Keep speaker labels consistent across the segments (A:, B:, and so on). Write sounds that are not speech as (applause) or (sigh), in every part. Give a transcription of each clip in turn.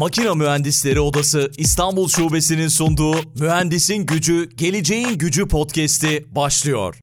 A: Makina Mühendisleri Odası İstanbul Şubesi'nin sunduğu Mühendisin Gücü, Geleceğin Gücü podcast'i başlıyor.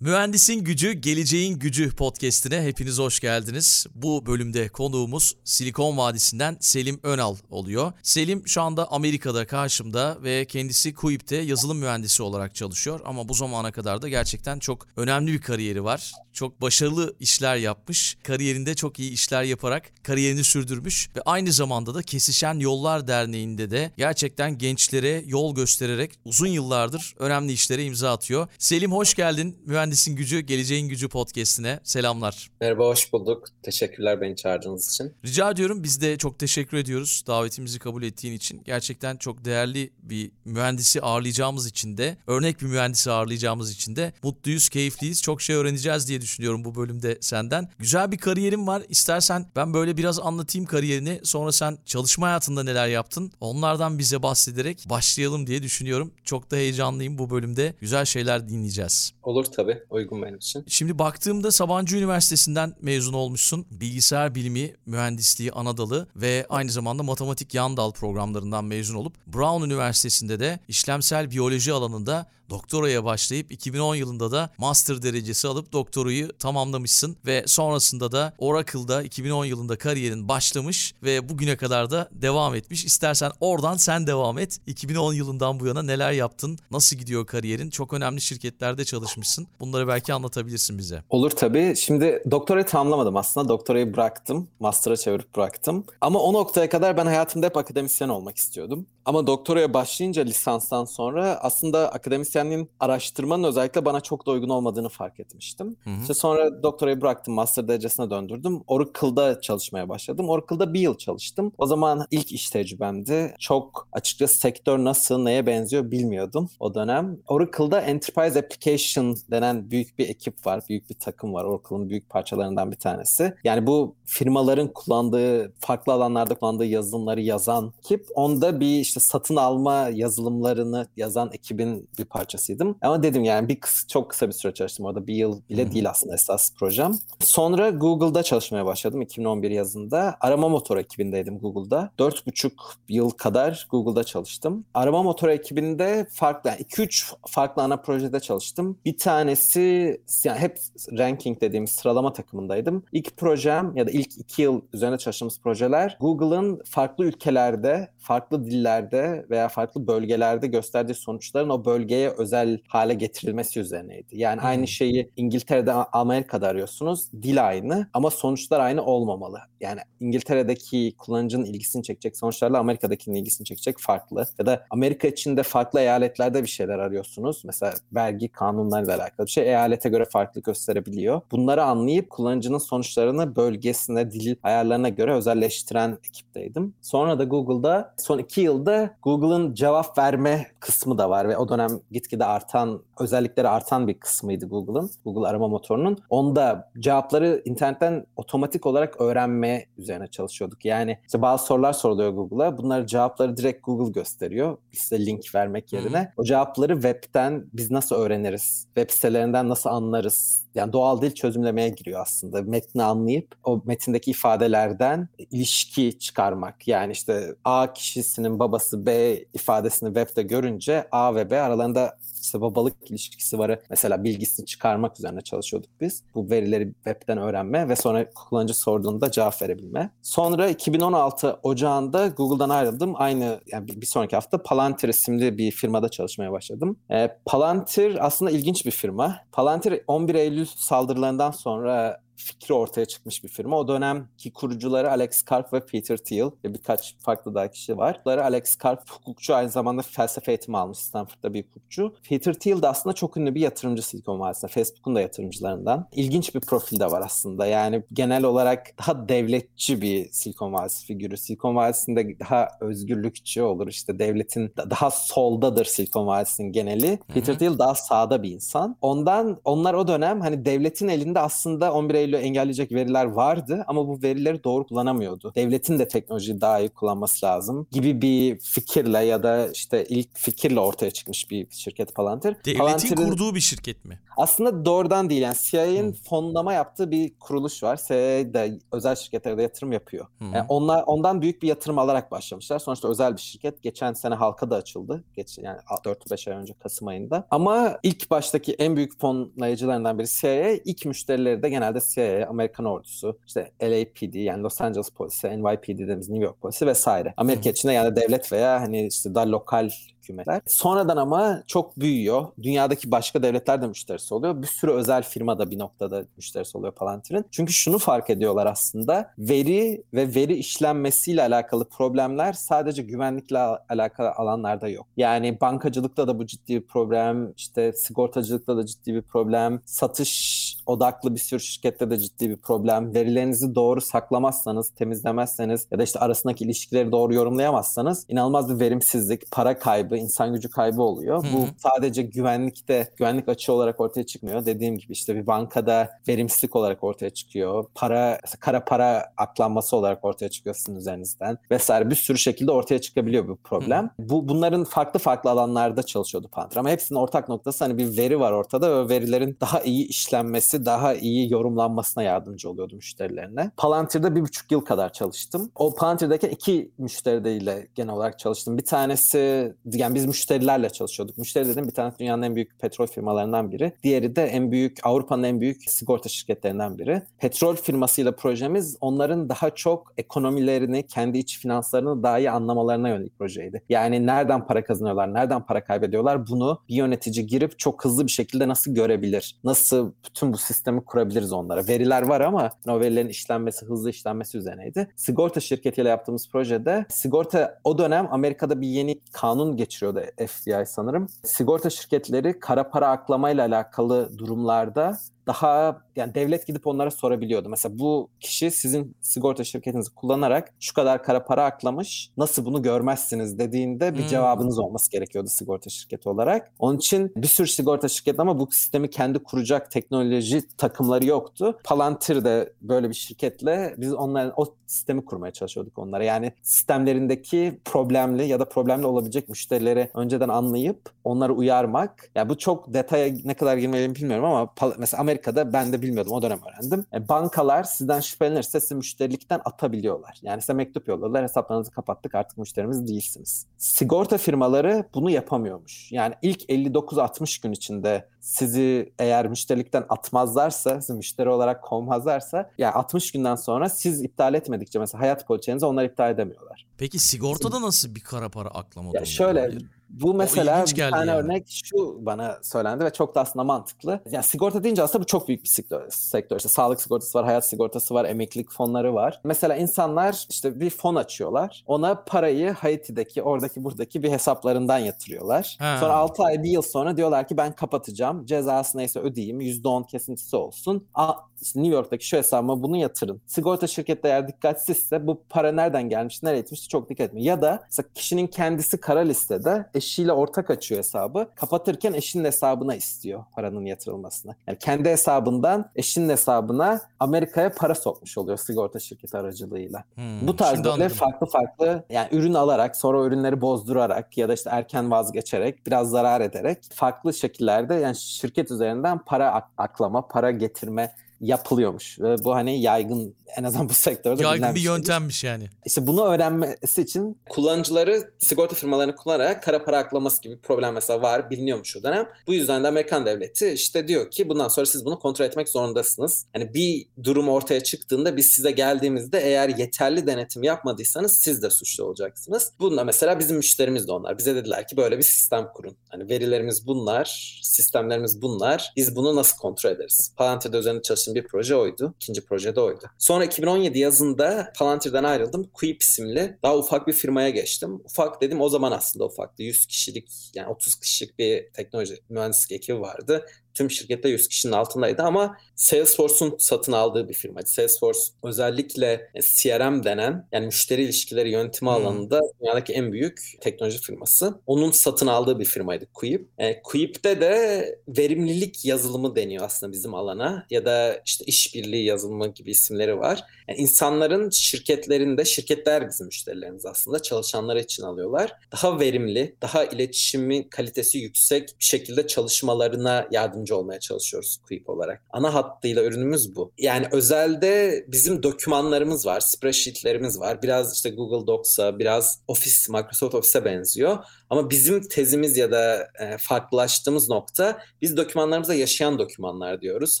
A: Mühendisin Gücü, Geleceğin Gücü podcastine hepiniz hoş geldiniz. Bu bölümde konuğumuz Silikon Vadisi'nden Selim Önal oluyor. Selim şu anda Amerika'da karşımda ve kendisi Kuip'te yazılım mühendisi olarak çalışıyor. Ama bu zamana kadar da gerçekten çok önemli bir kariyeri var. Çok başarılı işler yapmış. Kariyerinde çok iyi işler yaparak kariyerini sürdürmüş ve aynı zamanda da Kesişen Yollar Derneği'nde de gerçekten gençlere yol göstererek uzun yıllardır önemli işlere imza atıyor. Selim hoş geldin. Mühendisin Gücü, Geleceğin Gücü podcastine. Selamlar.
B: Merhaba, hoş bulduk. Teşekkürler beni çağırdığınız için.
A: Rica ediyorum. Biz de çok teşekkür ediyoruz davetimizi kabul ettiğin için. Gerçekten çok değerli bir mühendisi ağırlayacağımız için de, örnek bir mühendisi ağırlayacağımız için de mutluyuz, keyifliyiz. Çok şey öğreneceğiz diye düşünüyorum bu bölümde senden. Güzel bir kariyerin var. İstersen ben böyle biraz anlatayım kariyerini. Sonra sen çalışma hayatında neler yaptın? Onlardan bize bahsederek başlayalım diye düşünüyorum. Çok da heyecanlıyım bu bölümde. Güzel şeyler dinleyeceğiz.
B: Olur tabii. Uygun benim için.
A: Şimdi baktığımda Sabancı Üniversitesi'nden mezun olmuşsun. Bilgisayar bilimi, mühendisliği ana dalı ve aynı zamanda matematik yan dal programlarından mezun olup Brown Üniversitesi'nde de işlemsel biyoloji alanında doktoraya başlayıp 2010 yılında da master derecesi alıp doktorayı tamamlamışsın ve sonrasında da Oracle'da 2010 yılında kariyerin başlamış ve bugüne kadar da devam etmiş. İstersen oradan sen devam et. 2010 yılından bu yana neler yaptın? Nasıl gidiyor kariyerin? Çok önemli şirketlerde çalışmışsın. Bunları belki anlatabilirsin bize.
B: Olur tabii. Şimdi doktorayı tamamlamadım aslında. Doktorayı bıraktım. Master'a çevirip bıraktım. Ama o noktaya kadar ben hayatımda hep akademisyen olmak istiyordum. Ama doktoraya başlayınca lisanstan sonra aslında akademisyenliğin araştırmanın özellikle bana çok da uygun olmadığını fark etmiştim. Hı hı. İşte sonra doktorayı bıraktım, master derecesine döndürdüm. Oracle'da çalışmaya başladım. Oracle'da bir yıl çalıştım. O zaman ilk iş tecrübemdi. Çok açıkçası sektör nasıl, neye benziyor bilmiyordum o dönem. Oracle'da Enterprise Application denen büyük bir ekip var, büyük bir takım var. Oracle'ın büyük parçalarından bir tanesi. Yani bu firmaların kullandığı, farklı alanlarda kullandığı yazılımları yazan ekip. Onda bir işte satın alma yazılımlarını yazan ekibin bir parçasıydım. Ama dedim yani bir kısa, çok kısa bir süre çalıştım orada. Bir yıl bile değil aslında esas projem. Sonra Google'da çalışmaya başladım 2011 yazında. Arama motoru ekibindeydim Google'da. 4,5 yıl kadar Google'da çalıştım. Arama motoru ekibinde farklı, yani 2-3 farklı ana projede çalıştım. Bir tanesi yani hep ranking dediğimiz sıralama takımındaydım. İlk projem ya da ilk iki yıl üzerine çalıştığımız projeler Google'ın farklı ülkelerde, farklı dillerde veya farklı bölgelerde gösterdiği sonuçların o bölgeye özel hale getirilmesi üzerineydi. Yani hmm. aynı şeyi İngiltere'de, Amerika'da arıyorsunuz. Dil aynı ama sonuçlar aynı olmamalı. Yani İngiltere'deki kullanıcının ilgisini çekecek sonuçlarla Amerika'dakinin ilgisini çekecek farklı. Ya da Amerika içinde farklı eyaletlerde bir şeyler arıyorsunuz. Mesela vergi kanunlarıyla alakalı bir şey eyalete göre farklı gösterebiliyor. Bunları anlayıp kullanıcının sonuçlarını bölgesine, dil ayarlarına göre özelleştiren ekipteydim. Sonra da Google'da son iki yılda Google'ın cevap verme kısmı da var ve o dönem gitgide artan, özellikleri artan bir kısmıydı Google'ın, Google arama motorunun. Onda cevapları internetten otomatik olarak öğrenme üzerine çalışıyorduk. Yani işte bazı sorular soruluyor Google'a. Bunları cevapları direkt Google gösteriyor. Size link vermek yerine. O cevapları webten biz nasıl öğreniriz? Web sitelerinden nasıl anlarız? Yani doğal dil çözümlemeye giriyor aslında. Metni anlayıp o metindeki ifadelerden ilişki çıkarmak. Yani işte A kişisinin babası B ifadesini webde görünce A ve B aralarında işte babalık ilişkisi var. Mesela bilgisini çıkarmak üzerine çalışıyorduk biz. Bu verileri webten öğrenme ve sonra kullanıcı sorduğunda cevap verebilme. Sonra 2016 Ocağı'nda Google'dan ayrıldım. Aynı yani bir sonraki hafta Palantir isimli bir firmada çalışmaya başladım. E, Palantir aslında ilginç bir firma. Palantir 11 Eylül saldırılarından sonra fikri ortaya çıkmış bir firma. O dönemki kurucuları Alex Karp ve Peter Thiel ve birkaç farklı daha kişi var. Bunları Alex Karp hukukçu aynı zamanda felsefe eğitimi almış Stanford'da bir hukukçu. Peter Thiel de aslında çok ünlü bir yatırımcı Silikon Vadisi'nde. Facebook'un da yatırımcılarından. İlginç bir profil de var aslında. Yani genel olarak daha devletçi bir Silikon Vadisi figürü. Silikon Vadisi'nde daha özgürlükçü olur. İşte devletin daha soldadır Silikon Vadisi'nin geneli. Hı-hı. Peter Thiel daha sağda bir insan. Ondan onlar o dönem hani devletin elinde aslında 11 Eylül failure engelleyecek veriler vardı ama bu verileri doğru kullanamıyordu. Devletin de teknolojiyi daha iyi kullanması lazım gibi bir fikirle ya da işte ilk fikirle ortaya çıkmış bir şirket Palantir.
A: Devletin
B: Palantir'in
A: kurduğu bir şirket mi?
B: aslında doğrudan değil yani CIA'nin
A: Hmm.
B: fonlama yaptığı bir kuruluş var. CIA da özel şirketlere de yatırım yapıyor.
A: Hı.
B: Yani onlar ondan büyük bir yatırım alarak başlamışlar. Sonuçta özel bir şirket. Geçen sene halka da açıldı. Geç, yani 4-5 ay önce Kasım ayında. Ama ilk baştaki en büyük fonlayıcılarından biri CIA. İlk müşterileri de genelde CIA, Amerikan ordusu, işte LAPD yani Los Angeles polisi, NYPD dediğimiz New York polisi vesaire. Amerika içinde yani devlet veya hani işte daha lokal hükümetler. Sonradan ama çok büyüyor. Dünyadaki başka devletler de müşterisi oluyor. Bir sürü özel firma da bir noktada müşterisi oluyor Palantir'in. Çünkü şunu fark ediyorlar aslında. Veri ve veri işlenmesiyle alakalı problemler sadece güvenlikle al- alakalı alanlarda yok. Yani bankacılıkta da bu ciddi bir problem, işte sigortacılıkta da ciddi bir problem, satış odaklı bir sürü şirkette de ciddi bir problem. Verilerinizi doğru saklamazsanız, temizlemezseniz ya da işte arasındaki ilişkileri doğru yorumlayamazsanız inanılmaz bir verimsizlik, para kaybı, insan gücü kaybı oluyor.
A: Hı hı.
B: Bu sadece güvenlikte, güvenlik açığı olarak ortaya çıkmıyor. Dediğim gibi işte bir bankada verimsizlik olarak ortaya çıkıyor. Para, kara para aklanması olarak ortaya çıkıyor sizin üzerinizden vesaire bir sürü şekilde ortaya çıkabiliyor bu problem. Bu bunların farklı farklı alanlarda çalışıyordu Panther ama hepsinin ortak noktası hani bir veri var ortada ve verilerin daha iyi işlenmesi, daha iyi yorumlanmasına yardımcı oluyordu müşterilerine. Palantir'de bir buçuk yıl kadar çalıştım. O Palantir'deki iki müşteriyle genel olarak çalıştım. Bir tanesi yani biz müşterilerle çalışıyorduk. Müşteri dedim bir tanesi dünyanın en büyük petrol firmalarından biri. Diğeri de en büyük Avrupa'nın en büyük sigorta şirketlerinden biri. Petrol firmasıyla projemiz onların daha çok ekonomilerini, kendi iç finanslarını daha iyi anlamalarına yönelik projeydi. Yani nereden para kazanıyorlar, nereden para kaybediyorlar bunu bir yönetici girip çok hızlı bir şekilde nasıl görebilir? Nasıl bütün bu sistemi kurabiliriz onlara? Veriler var ama o verilerin işlenmesi, hızlı işlenmesi üzerineydi. Sigorta şirketiyle yaptığımız projede sigorta o dönem Amerika'da bir yeni kanun geçiriyordu FDI sanırım. Sigorta şirketleri kara para aklamayla alakalı durumlarda daha yani devlet gidip onlara sorabiliyordu. Mesela bu kişi sizin sigorta şirketinizi kullanarak şu kadar kara para aklamış. Nasıl bunu görmezsiniz dediğinde bir
A: Hmm.
B: cevabınız olması gerekiyordu sigorta şirketi olarak. Onun için bir sürü sigorta şirketi ama bu sistemi kendi kuracak teknoloji takımları yoktu. Palantir de böyle bir şirketle biz onların o sistemi kurmaya çalışıyorduk onlara. Yani sistemlerindeki problemli ya da problemli olabilecek müşterileri önceden anlayıp onları uyarmak. Ya bu çok detaya ne kadar girmeliyim bilmiyorum ama mesela Amerika'da ben de bilmiyordum o dönem öğrendim. E, bankalar sizden şüphelenirse sizi müşterilikten atabiliyorlar. Yani size mektup yolluyorlar hesaplarınızı kapattık artık müşterimiz değilsiniz. Sigorta firmaları bunu yapamıyormuş. Yani ilk 59-60 gün içinde sizi eğer müşterilikten atmazlarsa, sizi müşteri olarak kovmazlarsa yani 60 günden sonra siz iptal etmedikçe mesela hayat poliçenizi onlar iptal edemiyorlar.
A: Peki sigortada nasıl bir kara para aklama
B: Ya
A: durumu
B: şöyle
A: olabilir?
B: Bu mesela bir tane
A: yani.
B: örnek şu bana söylendi ve çok da aslında mantıklı. Ya sigorta deyince aslında bu çok büyük bir sektör. sektör. İşte sağlık sigortası var, hayat sigortası var, emeklilik fonları var. Mesela insanlar işte bir fon açıyorlar. Ona parayı Haiti'deki, oradaki, buradaki bir hesaplarından yatırıyorlar.
A: Ha.
B: Sonra 6 ay, bir yıl sonra diyorlar ki ben kapatacağım. Cezası neyse ödeyeyim. %10 kesintisi olsun. A, işte New York'taki şu hesabıma bunu yatırın. Sigorta şirketi eğer dikkatsizse bu para nereden gelmiş, nereye gitmiş çok dikkat etmiyor. Ya da mesela kişinin kendisi kara listede eşiyle ortak açıyor hesabı. Kapatırken eşinin hesabına istiyor paranın yatırılmasını. Yani kendi hesabından eşinin hesabına Amerika'ya para sokmuş oluyor sigorta şirketi aracılığıyla.
A: Hmm,
B: Bu tarz böyle farklı farklı yani ürün alarak sonra ürünleri bozdurarak ya da işte erken vazgeçerek biraz zarar ederek farklı şekillerde yani şirket üzerinden para ak- aklama, para getirme yapılıyormuş. Ve bu hani yaygın en azından bu sektörde
A: Yaygın bir
B: şeydir.
A: yöntemmiş yani.
B: İşte bunu öğrenmesi için kullanıcıları sigorta firmalarını kullanarak kara para aklaması gibi bir problem mesela var biliniyormuş o dönem. Bu yüzden de Amerikan devleti işte diyor ki bundan sonra siz bunu kontrol etmek zorundasınız. Hani bir durum ortaya çıktığında biz size geldiğimizde eğer yeterli denetim yapmadıysanız siz de suçlu olacaksınız. Bunda mesela bizim müşterimiz de onlar. Bize dediler ki böyle bir sistem kurun. Hani verilerimiz bunlar, sistemlerimiz bunlar. Biz bunu nasıl kontrol ederiz? Palantir'de üzerinde çalıştığım bir proje oydu. İkinci proje de oydu. Sonra 2017 yazında Palantir'den ayrıldım. Quip isimli daha ufak bir firmaya geçtim. Ufak dedim o zaman aslında ufaktı. 100 kişilik yani 30 kişilik bir teknoloji mühendislik ekibi vardı. Tüm şirkette 100 kişinin altındaydı ama Salesforce'un satın aldığı bir firmaydı. Salesforce özellikle CRM denen yani müşteri ilişkileri yönetimi hmm. alanında dünyadaki en büyük teknoloji firması. Onun satın aldığı bir firmaydı Quip. E, Quip'te de verimlilik yazılımı deniyor aslında bizim alana ya da işte işbirliği yazılımı gibi isimleri var. Yani insanların şirketlerinde, şirketler bizim müşterilerimiz aslında çalışanları için alıyorlar. Daha verimli, daha iletişimi kalitesi yüksek bir şekilde çalışmalarına yardımcı olmaya çalışıyoruz Quip olarak. Ana hattıyla ürünümüz bu. Yani özelde bizim dokümanlarımız var, spreadsheetlerimiz var. Biraz işte Google Docs'a, biraz Office, Microsoft Office'e benziyor. Ama bizim tezimiz ya da e, farklılaştığımız nokta biz dokümanlarımıza yaşayan dokümanlar diyoruz.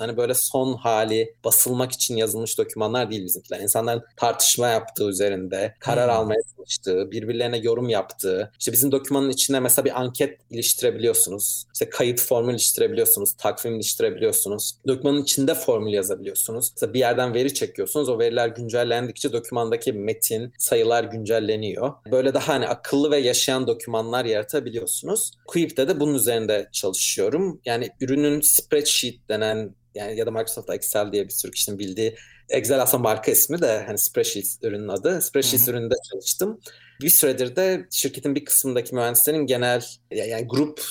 B: Hani böyle son hali basılmak için yazılmış dokümanlar değil bizimkiler. İnsanların tartışma yaptığı üzerinde, karar hmm. almaya çalıştığı, birbirlerine yorum yaptığı. İşte bizim dokümanın içine mesela bir anket iliştirebiliyorsunuz. İşte kayıt formül iliştirebiliyorsunuz, takvim iliştirebiliyorsunuz. Dokümanın içinde formül yazabiliyorsunuz. Mesela bir yerden veri çekiyorsunuz. O veriler güncellendikçe dokümandaki metin, sayılar güncelleniyor. Böyle daha hani akıllı ve yaşayan dokümanlar yaratabiliyorsunuz. Quip'te de bunun üzerinde çalışıyorum. Yani ürünün spreadsheet denen yani ya da Microsoft Excel diye bir sürü kişinin bildiği Excel aslında marka ismi de hani spreadsheet ürünün adı. Spreadsheet Hı-hı. ürününde çalıştım. Bir süredir de şirketin bir kısmındaki mühendislerin genel yani grup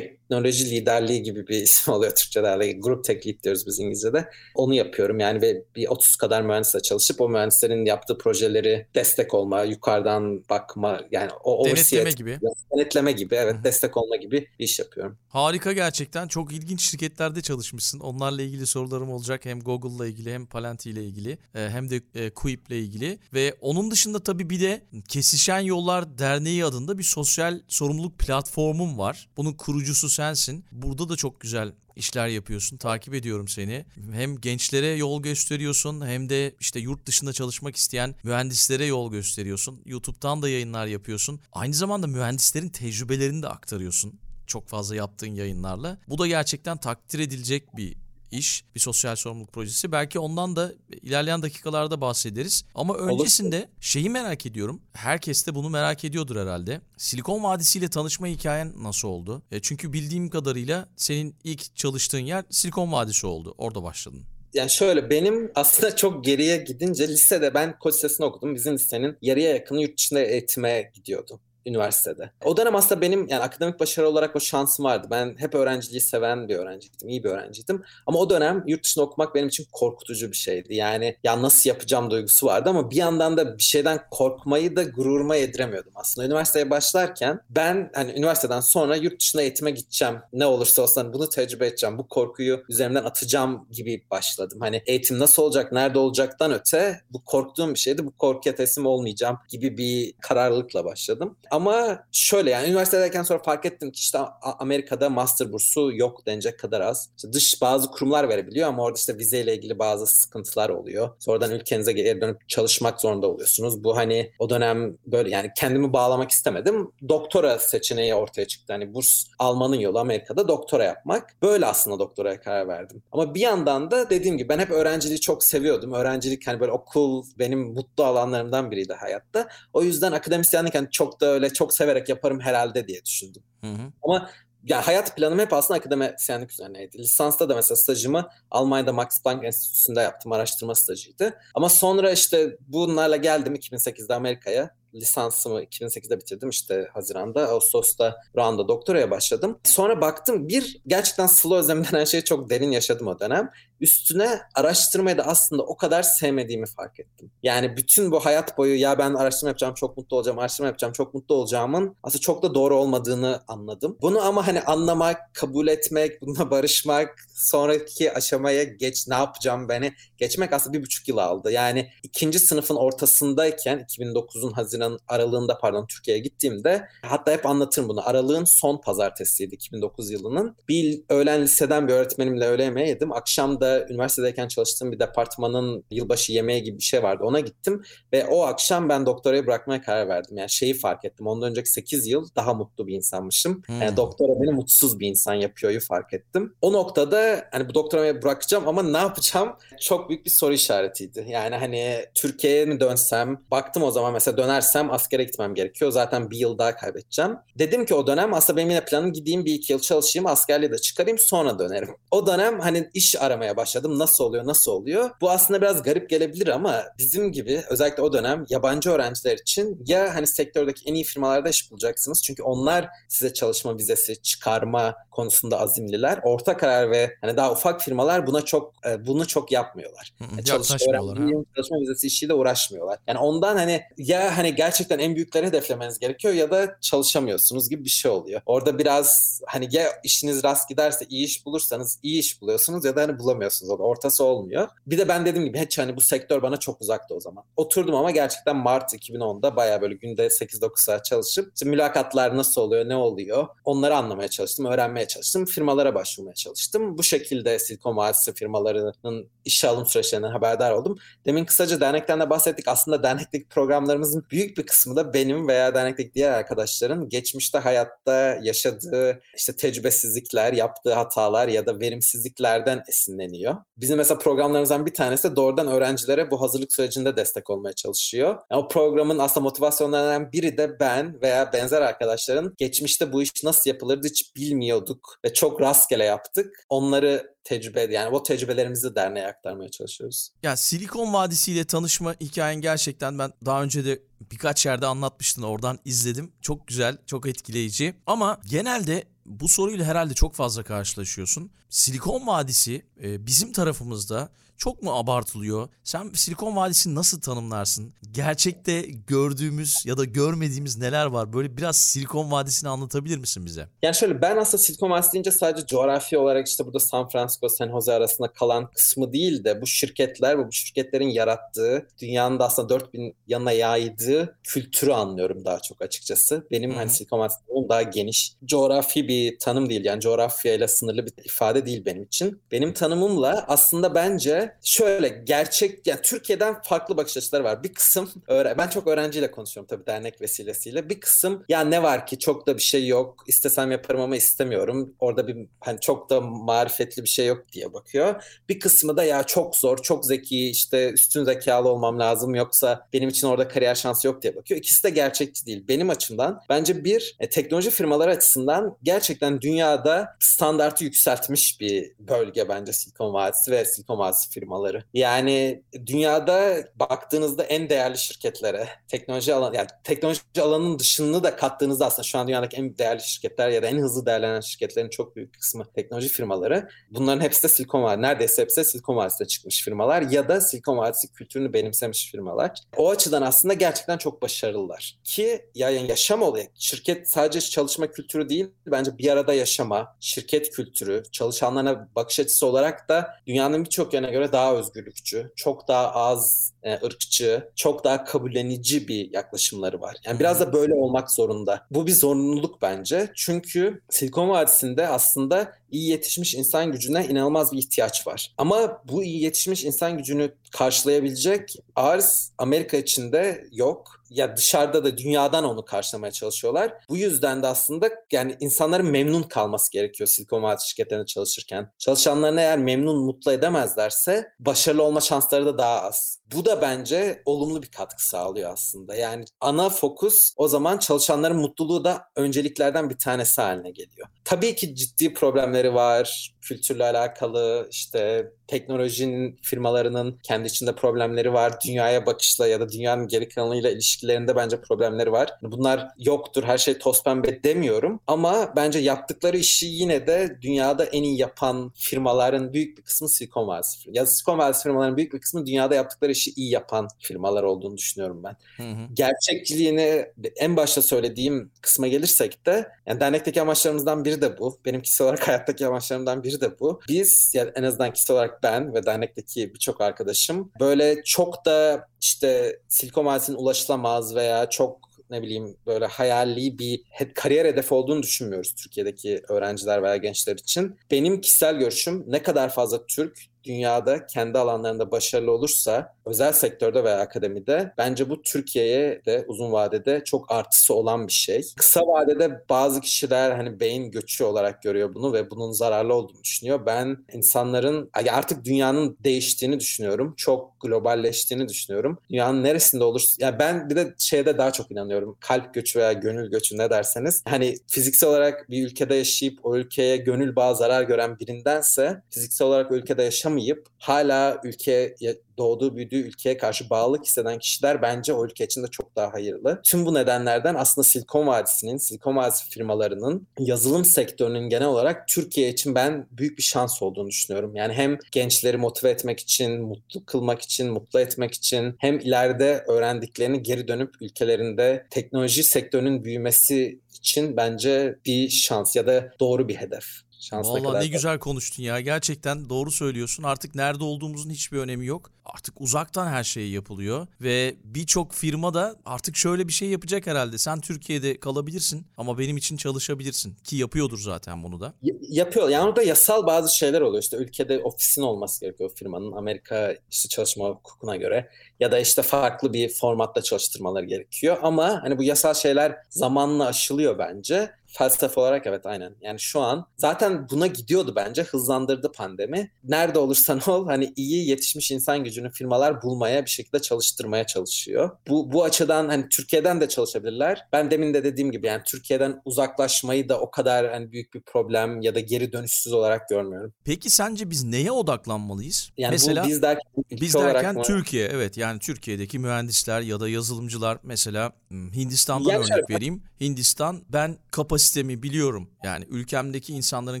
B: teknoloji liderliği gibi bir (laughs) isim oluyor Türkçe'de. Grup tech lead diyoruz biz İngilizce'de. Onu yapıyorum. Yani ve bir 30 kadar mühendisle çalışıp o mühendislerin yaptığı projeleri destek olma, yukarıdan bakma yani o
A: denetleme gibi.
B: Denetleme gibi evet Hı-hı. destek olma gibi bir iş yapıyorum.
A: Harika gerçekten. Çok ilginç şirketlerde çalışmışsın. Onlarla ilgili sorularım olacak. Hem Google'la ilgili hem Palantir ile ilgili e, hem de e, Quip ile ilgili. Ve onun dışında tabii bir de Kesişen Yollar Derneği adında bir sosyal sorumluluk platformum var. Bunun kurucusu sensin. Burada da çok güzel işler yapıyorsun. Takip ediyorum seni. Hem gençlere yol gösteriyorsun hem de işte yurt dışında çalışmak isteyen mühendislere yol gösteriyorsun. YouTube'dan da yayınlar yapıyorsun. Aynı zamanda mühendislerin tecrübelerini de aktarıyorsun çok fazla yaptığın yayınlarla. Bu da gerçekten takdir edilecek bir iş, bir sosyal sorumluluk projesi. Belki ondan da ilerleyen dakikalarda bahsederiz. Ama öncesinde Olur. şeyi merak ediyorum. Herkes de bunu merak ediyordur herhalde. Silikon Vadisi ile tanışma hikayen nasıl oldu? E çünkü bildiğim kadarıyla senin ilk çalıştığın yer Silikon Vadisi oldu. Orada başladın
B: yani şöyle benim aslında çok geriye gidince lisede ben koç lisesini okudum. Bizim lisenin yarıya yakını yurt dışında eğitime gidiyordu üniversitede. O dönem aslında benim yani akademik başarı olarak o şansım vardı. Ben hep öğrenciliği seven bir öğrenciydim, iyi bir öğrenciydim. Ama o dönem yurt dışında okumak benim için korkutucu bir şeydi. Yani ya nasıl yapacağım duygusu vardı ama bir yandan da bir şeyden korkmayı da gururuma yediremiyordum aslında. Üniversiteye başlarken ben hani üniversiteden sonra yurt dışına eğitime gideceğim. Ne olursa olsun hani bunu tecrübe edeceğim. Bu korkuyu üzerimden atacağım gibi başladım. Hani eğitim nasıl olacak, nerede olacaktan öte bu korktuğum bir şeydi. Bu korkuya teslim olmayacağım gibi bir kararlılıkla başladım. Ama şöyle yani üniversitedeyken sonra fark ettim ki işte Amerika'da master bursu yok denecek kadar az. İşte dış bazı kurumlar verebiliyor ama orada işte vizeyle ilgili bazı sıkıntılar oluyor. Sonradan ülkenize geri dönüp çalışmak zorunda oluyorsunuz. Bu hani o dönem böyle yani kendimi bağlamak istemedim. Doktora seçeneği ortaya çıktı. Hani burs almanın yolu Amerika'da doktora yapmak. Böyle aslında doktoraya karar verdim. Ama bir yandan da dediğim gibi ben hep öğrenciliği çok seviyordum. Öğrencilik hani böyle okul benim mutlu alanlarımdan biriydi hayatta. O yüzden akademisyenlik hani çok da öyle çok severek yaparım herhalde diye düşündüm. Hı hı. Ama ya hayat planım hep aslında akademisyenlik üzerineydi. Lisansta da mesela stajımı Almanya'da Max Planck Enstitüsü'nde yaptım. Araştırma stajıydı. Ama sonra işte bunlarla geldim 2008'de Amerika'ya lisansımı 2008'de bitirdim işte Haziran'da. Ağustos'ta Round'a doktoraya başladım. Sonra baktım bir gerçekten slow özlem (laughs) denen şeyi çok derin yaşadım o dönem. Üstüne araştırmayı da aslında o kadar sevmediğimi fark ettim. Yani bütün bu hayat boyu ya ben araştırma yapacağım çok mutlu olacağım, araştırma yapacağım çok mutlu olacağımın aslında çok da doğru olmadığını anladım. Bunu ama hani anlamak, kabul etmek, bununla barışmak, sonraki aşamaya geç ne yapacağım beni geçmek aslında bir buçuk yıl aldı. Yani ikinci sınıfın ortasındayken 2009'un Haziran aralığında pardon Türkiye'ye gittiğimde hatta hep anlatırım bunu. Aralığın son pazartesiydi 2009 yılının. Bir öğlen liseden bir öğretmenimle öğle yemeği yedim. Akşam da üniversitedeyken çalıştığım bir departmanın yılbaşı yemeği gibi bir şey vardı. Ona gittim ve o akşam ben doktorayı bırakmaya karar verdim. Yani şeyi fark ettim. Ondan önceki 8 yıl daha mutlu bir insanmışım. Hmm. Yani doktora beni mutsuz bir insan yapıyoryu fark ettim. O noktada hani bu doktorayı bırakacağım ama ne yapacağım? Çok büyük bir soru işaretiydi. Yani hani Türkiye'ye mi dönsem? Baktım o zaman mesela dönersem gidersem askere gitmem gerekiyor. Zaten bir yıl daha kaybedeceğim. Dedim ki o dönem aslında benim yine planım gideyim bir iki yıl çalışayım askerliği de çıkarayım sonra dönerim. O dönem hani iş aramaya başladım. Nasıl oluyor nasıl oluyor? Bu aslında biraz garip gelebilir ama bizim gibi özellikle o dönem yabancı öğrenciler için ya hani sektördeki en iyi firmalarda iş bulacaksınız. Çünkü onlar size çalışma vizesi çıkarma konusunda azimliler. Orta karar ve hani daha ufak firmalar buna çok e, bunu çok yapmıyorlar. Yani çalışma, öğrenci, çalışma vizesi işiyle uğraşmıyorlar. Yani ondan hani ya hani gerçekten en büyükleri hedeflemeniz gerekiyor ya da çalışamıyorsunuz gibi bir şey oluyor. Orada biraz hani ya işiniz rast giderse iyi iş bulursanız iyi iş buluyorsunuz ya da hani bulamıyorsunuz. Orada ortası olmuyor. Bir de ben dediğim gibi hiç hani bu sektör bana çok uzaktı o zaman. Oturdum ama gerçekten Mart 2010'da baya böyle günde 8-9 saat çalışıp işte mülakatlar nasıl oluyor, ne oluyor onları anlamaya çalıştım, öğrenmeye çalıştım. Firmalara başvurmaya çalıştım. Bu şekilde Silikon Vadisi firmalarının işe alım süreçlerinden haberdar oldum. Demin kısaca dernekten de bahsettik. Aslında dernekteki programlarımızın büyük bir kısmı da benim veya dernekteki diğer arkadaşların geçmişte hayatta yaşadığı işte tecrübesizlikler, yaptığı hatalar ya da verimsizliklerden esinleniyor. Bizim mesela programlarımızdan bir tanesi de doğrudan öğrencilere bu hazırlık sürecinde destek olmaya çalışıyor. Yani o programın aslında motivasyonlarından biri de ben veya benzer arkadaşların geçmişte bu iş nasıl yapılırdı hiç bilmiyorduk ve çok rastgele yaptık. Onları tecrübe yani o tecrübelerimizi derneğe aktarmaya çalışıyoruz.
A: Ya Silikon Vadisi ile tanışma hikayen gerçekten ben daha önce de birkaç yerde anlatmıştın oradan izledim. Çok güzel, çok etkileyici. Ama genelde bu soruyla herhalde çok fazla karşılaşıyorsun. Silikon Vadisi e, bizim tarafımızda çok mu abartılıyor? Sen Silikon Vadisi'ni nasıl tanımlarsın? Gerçekte gördüğümüz ya da görmediğimiz neler var? Böyle biraz Silikon Vadisi'ni anlatabilir misin bize?
B: Yani şöyle ben aslında Silikon Vadisi deyince sadece coğrafi olarak işte burada San Francisco, San Jose arasında kalan kısmı değil de bu şirketler ve bu şirketlerin yarattığı, dünyanın da aslında 4000 yanına yaydığı kültürü anlıyorum daha çok açıkçası. Benim Hı-hı. hani Silikon Vadisi'nin daha geniş coğrafi bir tanım değil. Yani coğrafyayla sınırlı bir ifade değil benim için. Benim tanımımla aslında bence şöyle gerçek yani Türkiye'den farklı bakış açıları var. Bir kısım ben çok öğrenciyle konuşuyorum tabii dernek vesilesiyle. Bir kısım ya ne var ki çok da bir şey yok. İstesem yaparım ama istemiyorum. Orada bir hani çok da marifetli bir şey yok diye bakıyor. Bir kısmı da ya çok zor, çok zeki, işte üstün zekalı olmam lazım yoksa benim için orada kariyer şansı yok diye bakıyor. İkisi de gerçekçi değil. Benim açımdan bence bir e, teknoloji firmaları açısından gerçekten dünyada standartı yükseltmiş bir bölge bence Silikon Vadisi ve Silikon Vadisi firmaları. Yani dünyada baktığınızda en değerli şirketlere, teknoloji alan yani teknoloji alanının dışını da kattığınızda aslında şu an dünyadaki en değerli şirketler ya da en hızlı değerlenen şirketlerin çok büyük kısmı teknoloji firmaları. Bunların hepsi de Silikon Vadisi, neredeyse hepsi de Silikon Vadisi'de çıkmış firmalar ya da Silikon Vadisi kültürünü benimsemiş firmalar. O açıdan aslında gerçekten çok başarılılar. Ki yani yaşam olayı, şirket sadece çalışma kültürü değil, bence bir arada yaşama, şirket kültürü, çalışanlarına bakış açısı olarak da dünyanın birçok yerine göre daha özgürlükçü, çok daha az e, ırkçı, çok daha kabullenici bir yaklaşımları var. Yani biraz da böyle olmak zorunda. Bu bir zorunluluk bence. Çünkü Silikon Vadisi'nde aslında iyi yetişmiş insan gücüne inanılmaz bir ihtiyaç var. Ama bu iyi yetişmiş insan gücünü karşılayabilecek arz Amerika içinde yok. Ya dışarıda da dünyadan onu karşılamaya çalışıyorlar. Bu yüzden de aslında yani insanların memnun kalması gerekiyor Silikon Vadisi şirketlerinde çalışırken. Çalışanlarını eğer memnun mutlu edemezlerse başarılı olma şansları da daha az. Bu da bence olumlu bir katkı sağlıyor aslında. Yani ana fokus o zaman çalışanların mutluluğu da önceliklerden bir tanesi haline geliyor. Tabii ki ciddi problemleri var. Kültürle alakalı işte teknolojinin firmalarının kendi içinde problemleri var. Dünyaya bakışla ya da dünyanın geri kalanıyla ilişkilerinde bence problemleri var. Bunlar yoktur, her şey toz pembe demiyorum. Ama bence yaptıkları işi yine de dünyada en iyi yapan firmaların büyük bir kısmı Silikon Vadisi. Ya Silikon Vadisi firmaların büyük bir kısmı dünyada yaptıkları işi iyi yapan firmalar olduğunu düşünüyorum ben. Hı hı. Gerçekçiliğini en başta söylediğim kısma gelirsek de yani dernekteki amaçlarımızdan biri de bu. Benim kişisel olarak (laughs) hayattaki amaçlarımdan biri de bu. Biz yani en azından kişisel olarak ben ve dernekteki birçok arkadaşım böyle çok da işte Silikon Vadisi'nin ulaşılamaz veya çok ne bileyim böyle hayali bir kariyer hedefi olduğunu düşünmüyoruz Türkiye'deki öğrenciler veya gençler için. Benim kişisel görüşüm ne kadar fazla Türk dünyada kendi alanlarında başarılı olursa özel sektörde veya akademide bence bu Türkiye'ye de uzun vadede çok artısı olan bir şey. Kısa vadede bazı kişiler hani beyin göçü olarak görüyor bunu ve bunun zararlı olduğunu düşünüyor. Ben insanların artık dünyanın değiştiğini düşünüyorum. Çok globalleştiğini düşünüyorum. Dünyanın neresinde olur? Ya yani ben bir de şeyde daha çok inanıyorum. Kalp göçü veya gönül göçü ne derseniz. Hani fiziksel olarak bir ülkede yaşayıp o ülkeye gönül bağı zarar gören birindense fiziksel olarak ülkede yaşamayıp hala ülke doğduğu büyüdüğü ülkeye karşı bağlılık hisseden kişiler bence o ülke için de çok daha hayırlı. Tüm bu nedenlerden aslında Silikon Vadisi'nin, Silikon Vadisi firmalarının yazılım sektörünün genel olarak Türkiye için ben büyük bir şans olduğunu düşünüyorum. Yani hem gençleri motive etmek için, mutlu kılmak için, mutlu etmek için hem ileride öğrendiklerini geri dönüp ülkelerinde teknoloji sektörünün büyümesi için bence bir şans ya da doğru bir hedef.
A: Şansla Vallahi kadar ne güzel konuştun ya. Gerçekten doğru söylüyorsun. Artık nerede olduğumuzun hiçbir önemi yok. Artık uzaktan her şey yapılıyor ve birçok firma da artık şöyle bir şey yapacak herhalde. Sen Türkiye'de kalabilirsin ama benim için çalışabilirsin ki yapıyordur zaten bunu da.
B: Y- yapıyor. Yani orada yasal bazı şeyler oluyor. İşte ülkede ofisin olması gerekiyor firmanın Amerika işte çalışma hukukuna göre ya da işte farklı bir formatta çalıştırmaları gerekiyor. Ama hani bu yasal şeyler zamanla aşılıyor bence felsefe olarak evet aynen. Yani şu an zaten buna gidiyordu bence. Hızlandırdı pandemi. Nerede olursan (laughs) ol hani iyi yetişmiş insan gücünü firmalar bulmaya bir şekilde çalıştırmaya çalışıyor. Bu bu açıdan hani Türkiye'den de çalışabilirler. Ben demin de dediğim gibi yani Türkiye'den uzaklaşmayı da o kadar hani büyük bir problem ya da geri dönüşsüz olarak görmüyorum.
A: Peki sence biz neye odaklanmalıyız?
B: Yani mesela biz derken,
A: biz derken mı? Türkiye evet yani Türkiye'deki mühendisler ya da yazılımcılar mesela hmm, Hindistan'dan yani örnek şöyle, vereyim. Hindistan ben kapasitemi biliyorum yani ülkemdeki insanların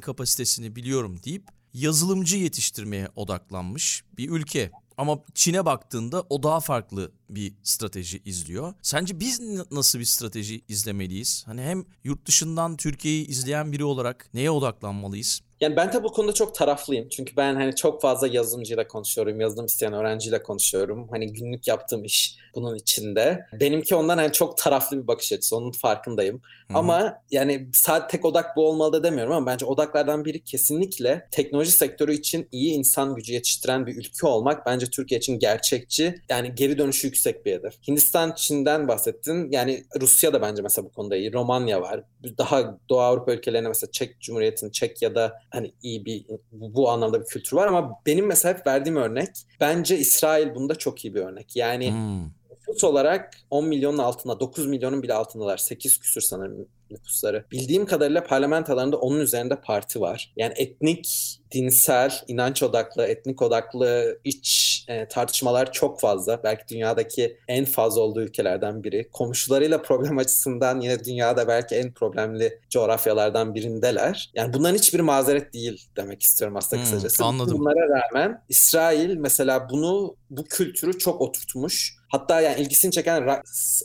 A: kapasitesini biliyorum deyip yazılımcı yetiştirmeye odaklanmış bir ülke. Ama Çin'e baktığında o daha farklı bir strateji izliyor. Sence biz nasıl bir strateji izlemeliyiz? Hani hem yurt dışından Türkiye'yi izleyen biri olarak neye odaklanmalıyız?
B: Yani ben de bu konuda çok taraflıyım. Çünkü ben hani çok fazla yazılımcıyla konuşuyorum, yazılım isteyen öğrenciyle konuşuyorum. Hani günlük yaptığım iş bunun içinde. Benimki ondan hani çok taraflı bir bakış açısı. Onun farkındayım. Hı-hı. Ama yani sadece tek odak bu olmalı da demiyorum ama bence odaklardan biri kesinlikle teknoloji sektörü için iyi insan gücü yetiştiren bir ülke olmak bence Türkiye için gerçekçi. Yani geri dönüşü yüksek bir hedef. Hindistan, Çin'den bahsettin. Yani Rusya da bence mesela bu konuda iyi. Romanya var. Daha Doğu Avrupa ülkelerine mesela Çek Cumhuriyeti'nin Çek ya da hani iyi bir bu anlamda bir kültür var ama benim mesela hep verdiğim örnek bence İsrail bunda çok iyi bir örnek. Yani hmm. nüfus olarak 10 milyonun altında 9 milyonun bile altındalar. 8 küsür sanırım nüfusları. Bildiğim kadarıyla parlamentolarında onun üzerinde parti var. Yani etnik, dinsel, inanç odaklı, etnik odaklı iç e, tartışmalar çok fazla. Belki dünyadaki en fazla olduğu ülkelerden biri. Komşularıyla problem açısından yine dünyada belki en problemli coğrafyalardan birindeler. Yani bunların hiçbir mazeret değil demek istiyorum aslında hmm, kısacası.
A: Anladım.
B: Bunlara rağmen İsrail mesela bunu bu kültürü çok oturtmuş. Hatta yani ilgisini çeken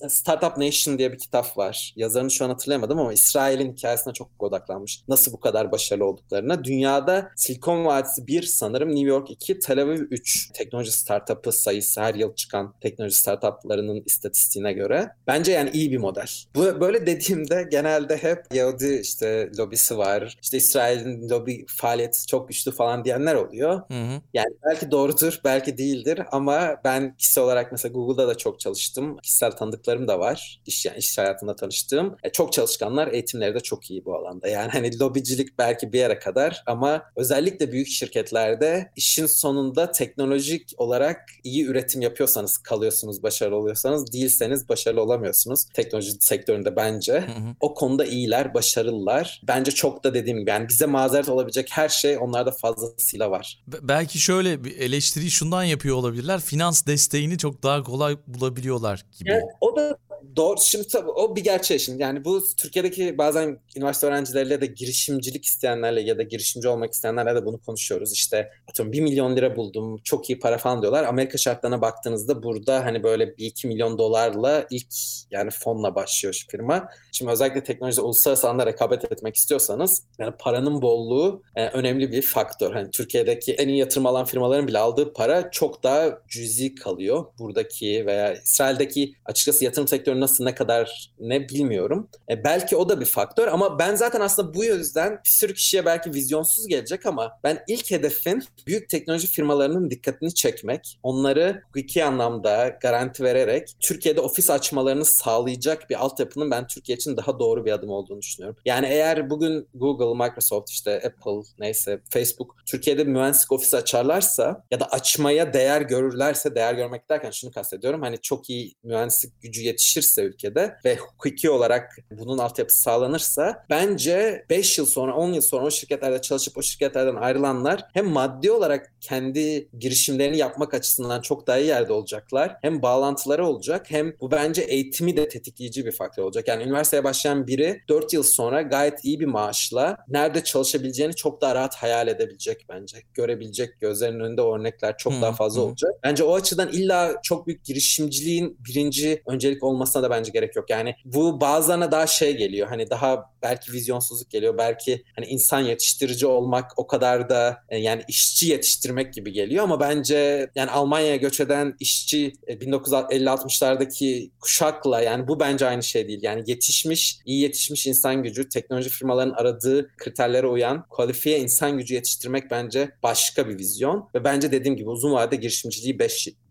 B: Startup Nation diye bir kitap var. Yazarını şu an hatırlayamadım ama İsrail'in hikayesine çok odaklanmış. Nasıl bu kadar başarılı olduklarına. Dünyada Silikon Vadisi 1 sanırım New York 2, Tel Aviv 3 teknoloji startup'ı sayısı her yıl çıkan teknoloji startup'larının istatistiğine göre. Bence yani iyi bir model. Bu böyle dediğimde genelde hep Yahudi işte lobisi var. İşte İsrail'in lobi faaliyeti çok güçlü falan diyenler oluyor. Hı hı. Yani belki doğrudur, belki değildir ama ben kişisel olarak mesela Google'da da çok çalıştım. Kişisel tanıdıklarım da var. İş, yani iş hayatında tanıştığım. E, çok çalışkanlar, eğitimleri de çok iyi bu alanda. Yani hani lobicilik belki bir yere kadar ama özellikle büyük şirketlerde işin sonunda teknolojik olarak iyi üretim yapıyorsanız kalıyorsunuz, başarılı oluyorsanız değilseniz başarılı olamıyorsunuz. Teknoloji sektöründe bence. Hı hı. O konuda iyiler, başarılılar. Bence çok da dediğim gibi yani bize mazeret olabilecek her şey onlarda fazlasıyla var.
A: Be- belki şöyle bir eleştiri şundan yapıyor olabilirler. Finans desteğini çok daha kolay bulabiliyorlar gibi.
B: Yani o da doğru. Şimdi tabii o bir gerçek şimdi. Yani bu Türkiye'deki bazen üniversite öğrencileriyle de girişimcilik isteyenlerle ya da girişimci olmak isteyenlerle de bunu konuşuyoruz. İşte atıyorum 1 milyon lira buldum, çok iyi para falan diyorlar. Amerika şartlarına baktığınızda burada hani böyle 1-2 milyon dolarla ilk yani fonla başlıyor şu firma. Şimdi özellikle teknolojide uluslararası alanda rekabet etmek istiyorsanız yani paranın bolluğu e, önemli bir faktör. Hani Türkiye'deki en iyi yatırım alan firmaların bile aldığı para çok daha cüzi kalıyor. Buradaki veya İsrail'deki açıkçası yatırım sektörü sektörü nasıl ne kadar ne bilmiyorum. E, belki o da bir faktör ama ben zaten aslında bu yüzden bir sürü kişiye belki vizyonsuz gelecek ama ben ilk hedefin büyük teknoloji firmalarının dikkatini çekmek, onları hukuki anlamda garanti vererek Türkiye'de ofis açmalarını sağlayacak bir altyapının ben Türkiye için daha doğru bir adım olduğunu düşünüyorum. Yani eğer bugün Google, Microsoft, işte Apple, neyse Facebook Türkiye'de mühendislik ofisi açarlarsa ya da açmaya değer görürlerse, değer görmek derken şunu kastediyorum. Hani çok iyi mühendislik gücü yetişirse ülkede ve hukuki olarak bunun altyapısı sağlanırsa bence 5 yıl sonra, 10 yıl sonra o şirketlerde çalışıp o şirketlerden ayrılanlar hem maddi olarak kendi girişimlerini yapmak açısından çok daha iyi yerde olacaklar. Hem bağlantıları olacak hem bu bence eğitimi de tetikleyici bir faktör olacak. Yani üniversiteye başlayan biri 4 yıl sonra gayet iyi bir maaşla nerede çalışabileceğini çok daha rahat hayal edebilecek bence. Görebilecek gözlerinin önünde örnekler çok hmm, daha fazla hmm. olacak. Bence o açıdan illa çok büyük girişimciliğin birinci öncelik olmasına da bence gerek yok. Yani bu bazılarına daha şey geliyor. Hani daha belki vizyonsuzluk geliyor. Belki hani insan yetiştirici olmak o kadar da e, yani işçi yetiştirmek gibi geliyor ama bence yani Almanya'ya göç eden işçi 1950-60'lardaki e, kuşakla yani bu bence aynı şey değil. Yani yetişmiş, iyi yetişmiş insan gücü, teknoloji firmalarının aradığı kriterlere uyan kualifiye insan gücü yetiştirmek bence başka bir vizyon ve bence dediğim gibi uzun vadede girişimciliği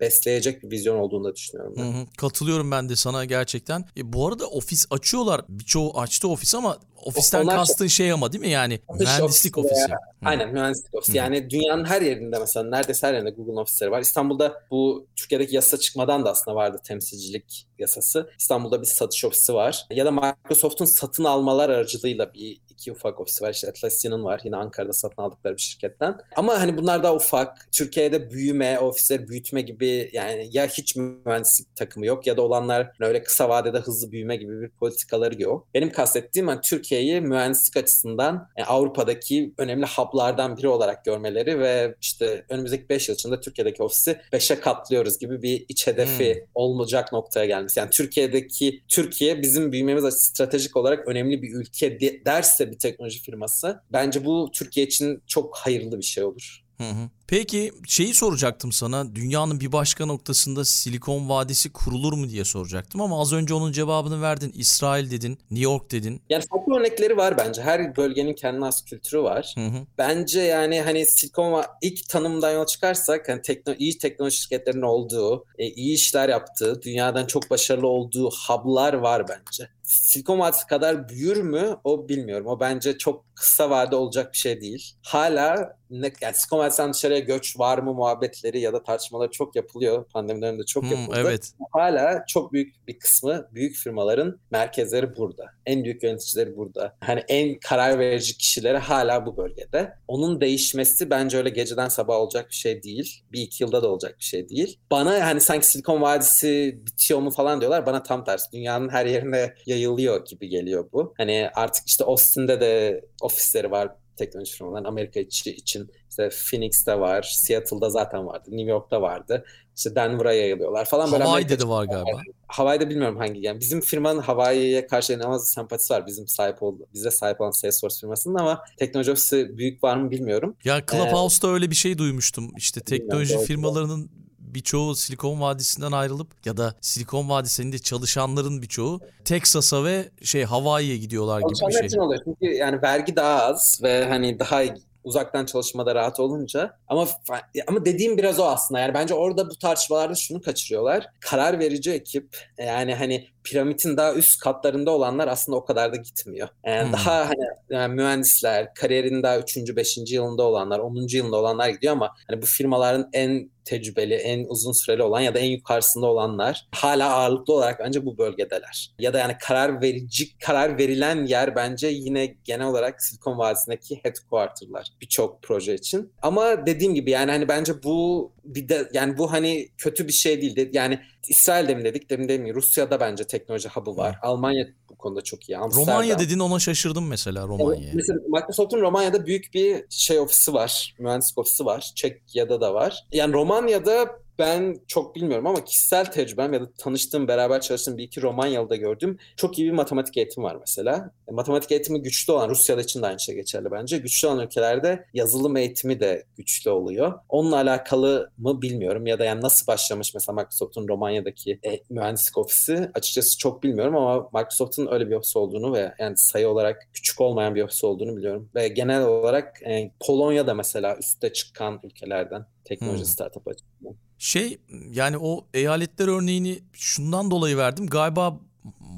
B: besleyecek bir vizyon olduğunu da düşünüyorum. Ben. Hı hı,
A: katılıyorum ben de sana gerçekten. E, bu arada ofis açıyorlar. Birçoğu açtı ofis ama ofisten Onlar kastın şey ama değil mi yani mühendislik ofisi.
B: Ya. Aynen mühendislik ofisi. Hı. Yani dünyanın her yerinde mesela neredeyse her yerinde Google ofisleri var. İstanbul'da bu Türkiye'deki yasa çıkmadan da aslında vardı temsilcilik yasası. İstanbul'da bir satış ofisi var. Ya da Microsoft'un satın almalar aracılığıyla bir iki ufak ofisi var. İşte Atlassian'ın var. Yine Ankara'da satın aldıkları bir şirketten. Ama hani bunlar daha ufak. Türkiye'de büyüme, ofisleri büyütme gibi yani ya hiç mühendislik takımı yok ya da olanlar öyle kısa vadede hızlı büyüme gibi bir politikaları yok. Benim kastettiğim hani Türkiye'yi mühendislik açısından yani Avrupa'daki önemli hub'lardan biri olarak görmeleri ve işte önümüzdeki 5 yıl içinde Türkiye'deki ofisi 5'e katlıyoruz gibi bir iç hedefi hmm. olmayacak noktaya gelmesi. Yani Türkiye'deki Türkiye bizim büyümemiz açısından stratejik olarak önemli bir ülke de, derse bir teknoloji firması bence bu Türkiye için çok hayırlı bir şey olur.
A: Hı hı. Peki şeyi soracaktım sana. Dünyanın bir başka noktasında Silikon Vadisi kurulur mu diye soracaktım ama az önce onun cevabını verdin. İsrail dedin, New York dedin.
B: Yani farklı örnekleri var bence. Her bölgenin kendine has kültürü var. Hı hı. Bence yani hani Silikon ilk tanımdan yola çıkarsak hani tekno, iyi teknoloji şirketlerinin olduğu, e, iyi işler yaptığı, dünyadan çok başarılı olduğu hub'lar var bence. Silikon Vadisi kadar büyür mü o bilmiyorum. O bence çok kısa vade olacak bir şey değil. Hala ne, yani Vadisi'nden dışarıya göç var mı muhabbetleri ya da tartışmalar çok yapılıyor. Pandemi döneminde çok hmm, yapıldı. Evet. Hala çok büyük bir kısmı büyük firmaların merkezleri burada. En büyük yöneticileri burada. Hani en karar verici kişileri hala bu bölgede. Onun değişmesi bence öyle geceden sabah olacak bir şey değil. Bir iki yılda da olacak bir şey değil. Bana hani sanki Silikon Vadisi bitiyor mu falan diyorlar. Bana tam tersi. Dünyanın her yerine yayılıyor gibi geliyor bu. Hani artık işte Austin'de de ofisleri var teknoloji firmaların Amerika içi için işte Phoenix'te var, Seattle'da zaten vardı, New York'ta vardı. İşte Denver'a yayılıyorlar falan.
A: Hawaii'de de var galiba.
B: Hawaii'de bilmiyorum hangi yani. Bizim firmanın Hawaii'ye karşı inanılmaz sempatisi var. Bizim sahip oldu, bize sahip olan Salesforce firmasının ama teknoloji ofisi büyük var mı bilmiyorum.
A: Ya Clubhouse'da ee, öyle bir şey duymuştum. İşte teknoloji firmalarının birçoğu Silikon Vadisi'nden ayrılıp ya da Silikon Vadisi'nde çalışanların birçoğu Texas'a ve şey Hawaii'ye gidiyorlar gibi bir şey.
B: oluyor çünkü yani vergi daha az ve hani daha uzaktan çalışmada rahat olunca ama ama dediğim biraz o aslında yani bence orada bu tartışmalarda şunu kaçırıyorlar. Karar verici ekip yani hani piramidin daha üst katlarında olanlar aslında o kadar da gitmiyor. Yani hmm. daha hani yani mühendisler, kariyerin daha 3. 5. yılında olanlar, 10. yılında olanlar gidiyor ama hani bu firmaların en tecrübeli, en uzun süreli olan ya da en yukarısında olanlar hala ağırlıklı olarak bence bu bölgedeler. Ya da yani karar verici, karar verilen yer bence yine genel olarak Silikon Vadisi'ndeki headquarter'lar birçok proje için. Ama dediğim gibi yani hani bence bu bir de yani bu hani kötü bir şey değil. Yani İsrail'de mi dedik demin mi? Rusya'da bence teknoloji hub'ı var. Hmm. Almanya bu konuda çok iyi.
A: Amsterdam. Romanya dedin ona şaşırdım mesela Romanya'ya. Evet,
B: mesela Microsoft'un Romanya'da büyük bir şey ofisi var. Mühendislik ofisi var. Çekya'da da var. Yani Romanya'da ben çok bilmiyorum ama kişisel tecrübem ya da tanıştığım, beraber çalıştığım bir iki Romanyalı'da gördüğüm çok iyi bir matematik eğitimi var mesela. E, matematik eğitimi güçlü olan, Rusya'da için de aynı şey geçerli bence. Güçlü olan ülkelerde yazılım eğitimi de güçlü oluyor. Onunla alakalı mı bilmiyorum ya da yani nasıl başlamış mesela Microsoft'un Romanya'daki e, mühendislik ofisi açıkçası çok bilmiyorum ama Microsoft'un öyle bir ofis olduğunu ve yani sayı olarak küçük olmayan bir ofis olduğunu biliyorum. Ve genel olarak e, Polonya'da mesela üstte çıkan ülkelerden teknoloji hmm. startup açısından.
A: Şey yani o eyaletler örneğini şundan dolayı verdim. Galiba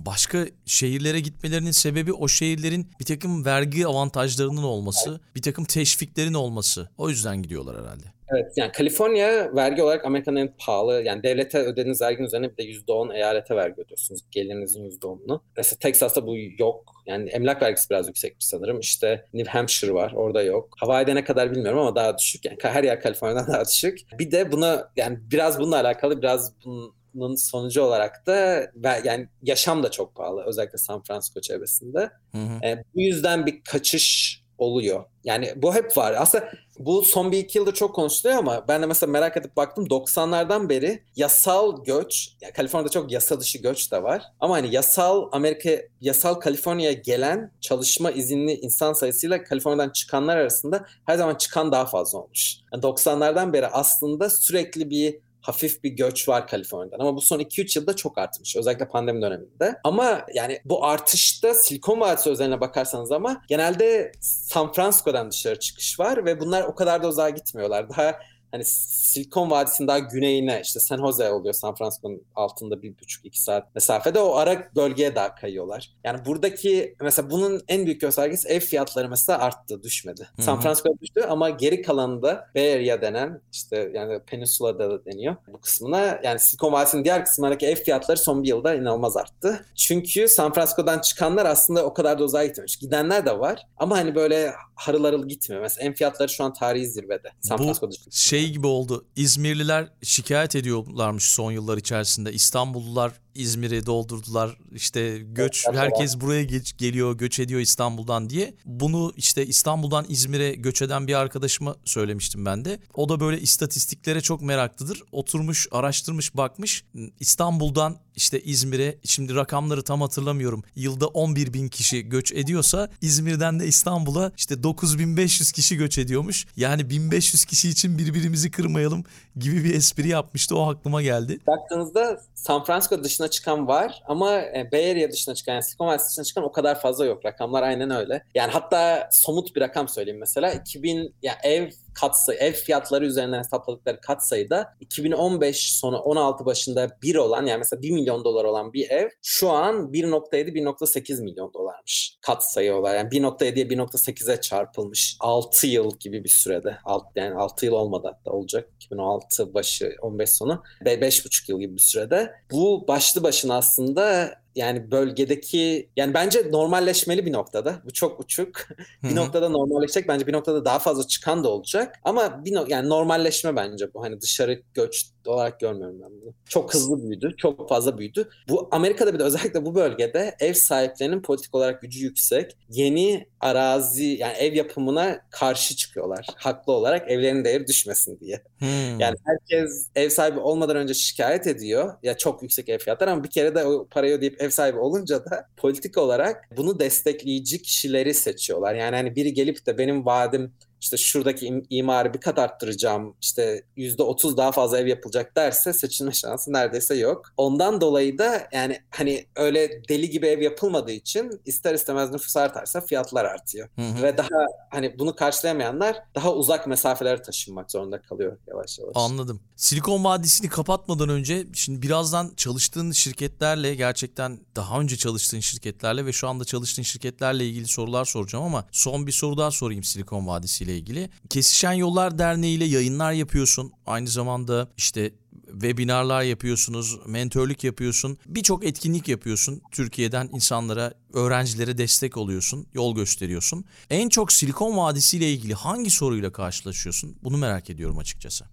A: başka şehirlere gitmelerinin sebebi o şehirlerin bir takım vergi avantajlarının olması, bir takım teşviklerin olması. O yüzden gidiyorlar herhalde.
B: Evet yani Kaliforniya vergi olarak Amerika'nın en pahalı yani devlete ödediğiniz verginin üzerine bir de %10 eyalete vergi ödüyorsunuz gelirinizin %10'unu. Mesela Texas'ta bu yok. Yani emlak vergisi biraz yüksekmiş sanırım. İşte New Hampshire var orada yok. Hawaii'de ne kadar bilmiyorum ama daha düşük. Yani her yer Kaliforniya'dan (laughs) daha düşük. Bir de buna yani biraz bununla alakalı biraz bunun bunun sonucu olarak da yani yaşam da çok pahalı özellikle San Francisco çevresinde. Hı hı. E, bu yüzden bir kaçış oluyor. Yani bu hep var. Aslında bu son bir iki yılda çok konuşuluyor ama ben de mesela merak edip baktım 90'lardan beri yasal göç, yani Kaliforniya'da çok yasa dışı göç de var. Ama hani yasal Amerika, yasal Kaliforniya'ya gelen çalışma izinli insan sayısıyla Kaliforniya'dan çıkanlar arasında her zaman çıkan daha fazla olmuş. Yani 90'lardan beri aslında sürekli bir hafif bir göç var Kaliforniya'dan. Ama bu son 2-3 yılda çok artmış. Özellikle pandemi döneminde. Ama yani bu artışta Silikon Vadisi özeline bakarsanız ama genelde San Francisco'dan dışarı çıkış var ve bunlar o kadar da uzağa gitmiyorlar. Daha hani Silikon Vadisi'nin daha güneyine işte San Jose oluyor San Francisco'nun altında bir buçuk iki saat mesafede o ara bölgeye daha kayıyorlar. Yani buradaki mesela bunun en büyük göstergesi ev fiyatları mesela arttı düşmedi. Hı-hı. San Francisco'da düştü ama geri kalanında Bay Area denen işte yani Peninsula'da da deniyor bu kısmına yani Silikon Vadisi'nin diğer kısmındaki ev fiyatları son bir yılda inanılmaz arttı. Çünkü San Francisco'dan çıkanlar aslında o kadar da uzağa gitmemiş. Gidenler de var ama hani böyle harıl harıl gitmiyor. Mesela ev fiyatları şu an tarihi zirvede. San
A: Francisco'da. Şey gibi oldu. İzmirliler şikayet ediyorlarmış son yıllar içerisinde. İstanbullular İzmir'i doldurdular. İşte göç herkes buraya geç, geliyor, göç ediyor İstanbul'dan diye. Bunu işte İstanbul'dan İzmir'e göç eden bir arkadaşıma söylemiştim ben de. O da böyle istatistiklere çok meraklıdır. Oturmuş, araştırmış, bakmış. İstanbul'dan işte İzmir'e şimdi rakamları tam hatırlamıyorum. Yılda 11 bin kişi göç ediyorsa İzmir'den de İstanbul'a işte 9500 kişi göç ediyormuş. Yani 1500 kişi için birbirimizi kırmayalım gibi bir espri yapmıştı. O aklıma geldi.
B: Baktığınızda San Francisco dışına çıkan var ama e, Bay Area dışına çıkan yani Silicon Valley dışına çıkan o kadar fazla yok. Rakamlar aynen öyle. Yani hatta somut bir rakam söyleyeyim mesela. 2000 ya ev katsayı, ev fiyatları üzerinden hesapladıkları katsayıda 2015 sonu 16 başında bir olan yani mesela 1 milyon dolar olan bir ev şu an 1.7-1.8 milyon dolarmış katsayı olarak. Yani 1.7'ye 1.8'e çarpılmış 6 yıl gibi bir sürede. Alt, yani 6 yıl olmadı hatta olacak. 2016 başı 15 sonu 5,5 yıl gibi bir sürede. Bu başlı başına aslında yani bölgedeki yani bence normalleşmeli bir noktada. Bu çok uçuk. bir Hı-hı. noktada normalleşecek. Bence bir noktada daha fazla çıkan da olacak. Ama bir no- yani normalleşme bence bu. Hani dışarı göç olarak görmüyorum ben bunu. Çok hızlı büyüdü. Çok fazla büyüdü. Bu Amerika'da bir de özellikle bu bölgede ev sahiplerinin politik olarak gücü yüksek. Yeni arazi yani ev yapımına karşı çıkıyorlar. Haklı olarak evlerin değeri düşmesin diye. Hmm. Yani herkes ev sahibi olmadan önce şikayet ediyor. Ya çok yüksek ev fiyatları ama bir kere de o parayı ödeyip ev sahibi olunca da politik olarak bunu destekleyici kişileri seçiyorlar. Yani hani biri gelip de benim vaadim işte şuradaki imarı bir kat arttıracağım işte yüzde otuz daha fazla ev yapılacak derse seçilme şansı neredeyse yok. Ondan dolayı da yani hani öyle deli gibi ev yapılmadığı için ister istemez nüfus artarsa fiyatlar artıyor. Hı hı. Ve daha hani bunu karşılayamayanlar daha uzak mesafelere taşınmak zorunda kalıyor yavaş yavaş.
A: Anladım. Silikon Vadisi'ni kapatmadan önce şimdi birazdan çalıştığın şirketlerle gerçekten daha önce çalıştığın şirketlerle ve şu anda çalıştığın şirketlerle ilgili sorular soracağım ama son bir soru daha sorayım Silikon Vadisi ile ilgili. Kesişen Yollar Derneği ile yayınlar yapıyorsun. Aynı zamanda işte webinarlar yapıyorsunuz, mentörlük yapıyorsun, birçok etkinlik yapıyorsun. Türkiye'den insanlara, öğrencilere destek oluyorsun, yol gösteriyorsun. En çok Silikon Vadisi ile ilgili hangi soruyla karşılaşıyorsun? Bunu merak ediyorum açıkçası.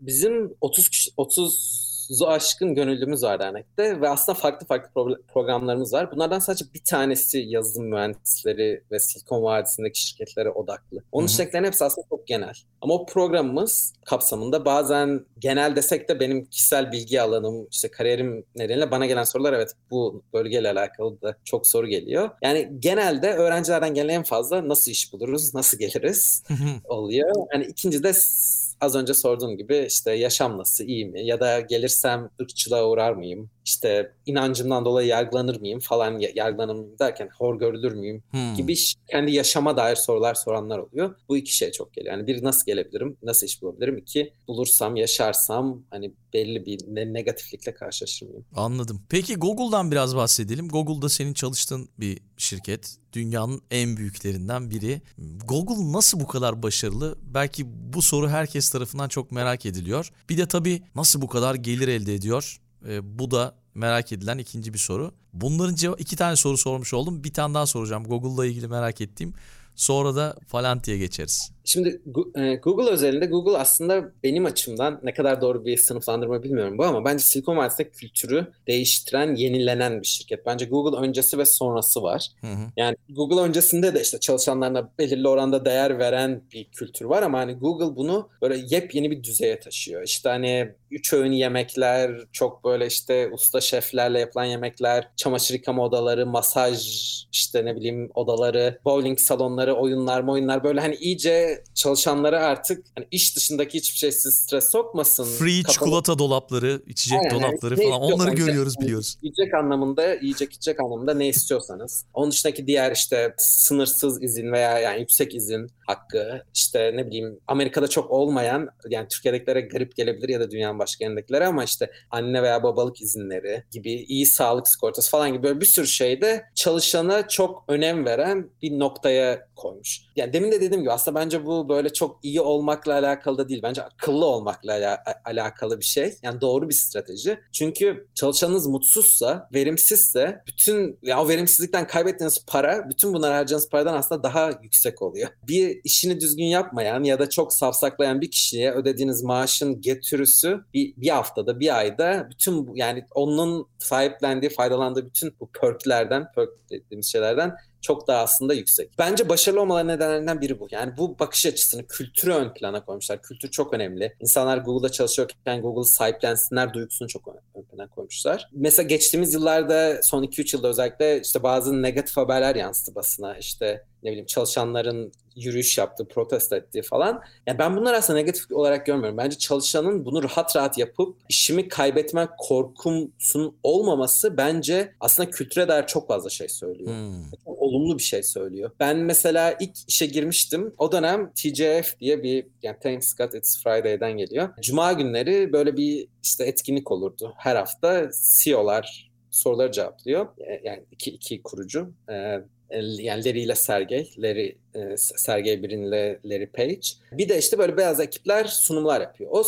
B: Bizim 30 kişi, 30 30'u aşkın gönüllümüz var dernekte ve aslında farklı farklı programlarımız var. Bunlardan sadece bir tanesi yazılım mühendisleri ve Silikon Vadisi'ndeki şirketlere odaklı. Onun dışındakilerin hepsi aslında çok genel. Ama o programımız kapsamında bazen genel desek de benim kişisel bilgi alanım, işte kariyerim nedeniyle bana gelen sorular evet bu bölgeyle alakalı da çok soru geliyor. Yani genelde öğrencilerden gelen en fazla nasıl iş buluruz, nasıl geliriz oluyor. Yani ikinci de az önce sorduğum gibi işte yaşam nasıl, iyi mi? Ya da gelirsem ırkçılığa uğrar mıyım? işte inancımdan dolayı yargılanır mıyım falan yargılanır mıyım derken hor görülür müyüm hmm. gibi kendi yaşama dair sorular soranlar oluyor. Bu iki şey çok geliyor. Yani bir nasıl gelebilirim, nasıl iş bulabilirim? İki bulursam, yaşarsam hani belli bir negatiflikle karşılaşır mıyım?
A: Anladım. Peki Google'dan biraz bahsedelim. Google'da senin çalıştığın bir şirket. Dünyanın en büyüklerinden biri. Google nasıl bu kadar başarılı? Belki bu soru herkes tarafından çok merak ediliyor. Bir de tabii nasıl bu kadar gelir elde ediyor? E, bu da merak edilen ikinci bir soru. Bunların cevap iki tane soru sormuş oldum. Bir tane daha soracağım. Google'la ilgili merak ettiğim. Sonra da Palantir'e geçeriz.
B: Şimdi e, Google özelinde Google aslında benim açımdan ne kadar doğru bir sınıflandırma bilmiyorum bu ama bence Silikon Vadisi'nde kültürü değiştiren, yenilenen bir şirket. Bence Google öncesi ve sonrası var. Hı hı. Yani Google öncesinde de işte çalışanlarına belirli oranda değer veren bir kültür var ama hani Google bunu böyle yepyeni bir düzeye taşıyor. İşte hani üç öğün yemekler, çok böyle işte usta şeflerle yapılan yemekler, çamaşır yıkama odaları, masaj işte ne bileyim odaları, bowling salonları, oyunlar, oyunlar böyle hani iyice çalışanları artık hani iş dışındaki hiçbir şeysiz stres sokmasın.
A: Free kapalı... çikolata dolapları, içecek Aynen, dolapları falan onları görüyoruz biliyoruz.
B: Yiyecek anlamında, yiyecek içecek anlamında ne istiyorsanız. Onun dışındaki diğer işte sınırsız izin veya yani yüksek izin hakkı işte ne bileyim Amerika'da çok olmayan yani Türkiye'dekilere garip gelebilir ya da dünyanın başka yerindekilere ama işte anne veya babalık izinleri gibi iyi sağlık sigortası falan gibi böyle bir sürü şeyde çalışana çok önem veren bir noktaya koymuş. Yani demin de dediğim gibi aslında bence bu böyle çok iyi olmakla alakalı da değil. Bence akıllı olmakla ala- alakalı bir şey. Yani doğru bir strateji. Çünkü çalışanınız mutsuzsa, verimsizse bütün ya o verimsizlikten kaybettiğiniz para bütün bunlar harcadığınız paradan aslında daha yüksek oluyor. (laughs) Bir işini düzgün yapmayan ya da çok safsaklayan bir kişiye ödediğiniz maaşın getirisi bir, bir haftada, bir ayda bütün yani onun sahiplendiği, faydalandığı bütün bu perklerden, perk dediğimiz şeylerden çok daha aslında yüksek. Bence başarılı olmaları nedenlerinden biri bu. Yani bu bakış açısını, kültürü ön plana koymuşlar. Kültür çok önemli. İnsanlar Google'da çalışıyorken Google'ı sahiplensinler duygusunu çok ön plana koymuşlar. Mesela geçtiğimiz yıllarda son 2-3 yılda özellikle işte bazı negatif haberler yansıdı basına. İşte ne bileyim çalışanların yürüyüş yaptığı, protesto ettiği falan. Yani ben bunları aslında negatif olarak görmüyorum. Bence çalışanın bunu rahat rahat yapıp işimi kaybetme korkumsun olmaması bence aslında kültüre dair çok fazla şey söylüyor. Hmm. Çok olumlu bir şey söylüyor. Ben mesela ilk işe girmiştim. O dönem TJF diye bir yani Thanks God It's Friday'den geliyor. Cuma günleri böyle bir işte etkinlik olurdu. Her hafta CEO'lar soruları cevaplıyor. Yani iki, iki kurucu. Ee, yani Larry ile Sergey, Larry, e, Sergey Brin ile Larry Page. Bir de işte böyle beyaz ekipler sunumlar yapıyor. O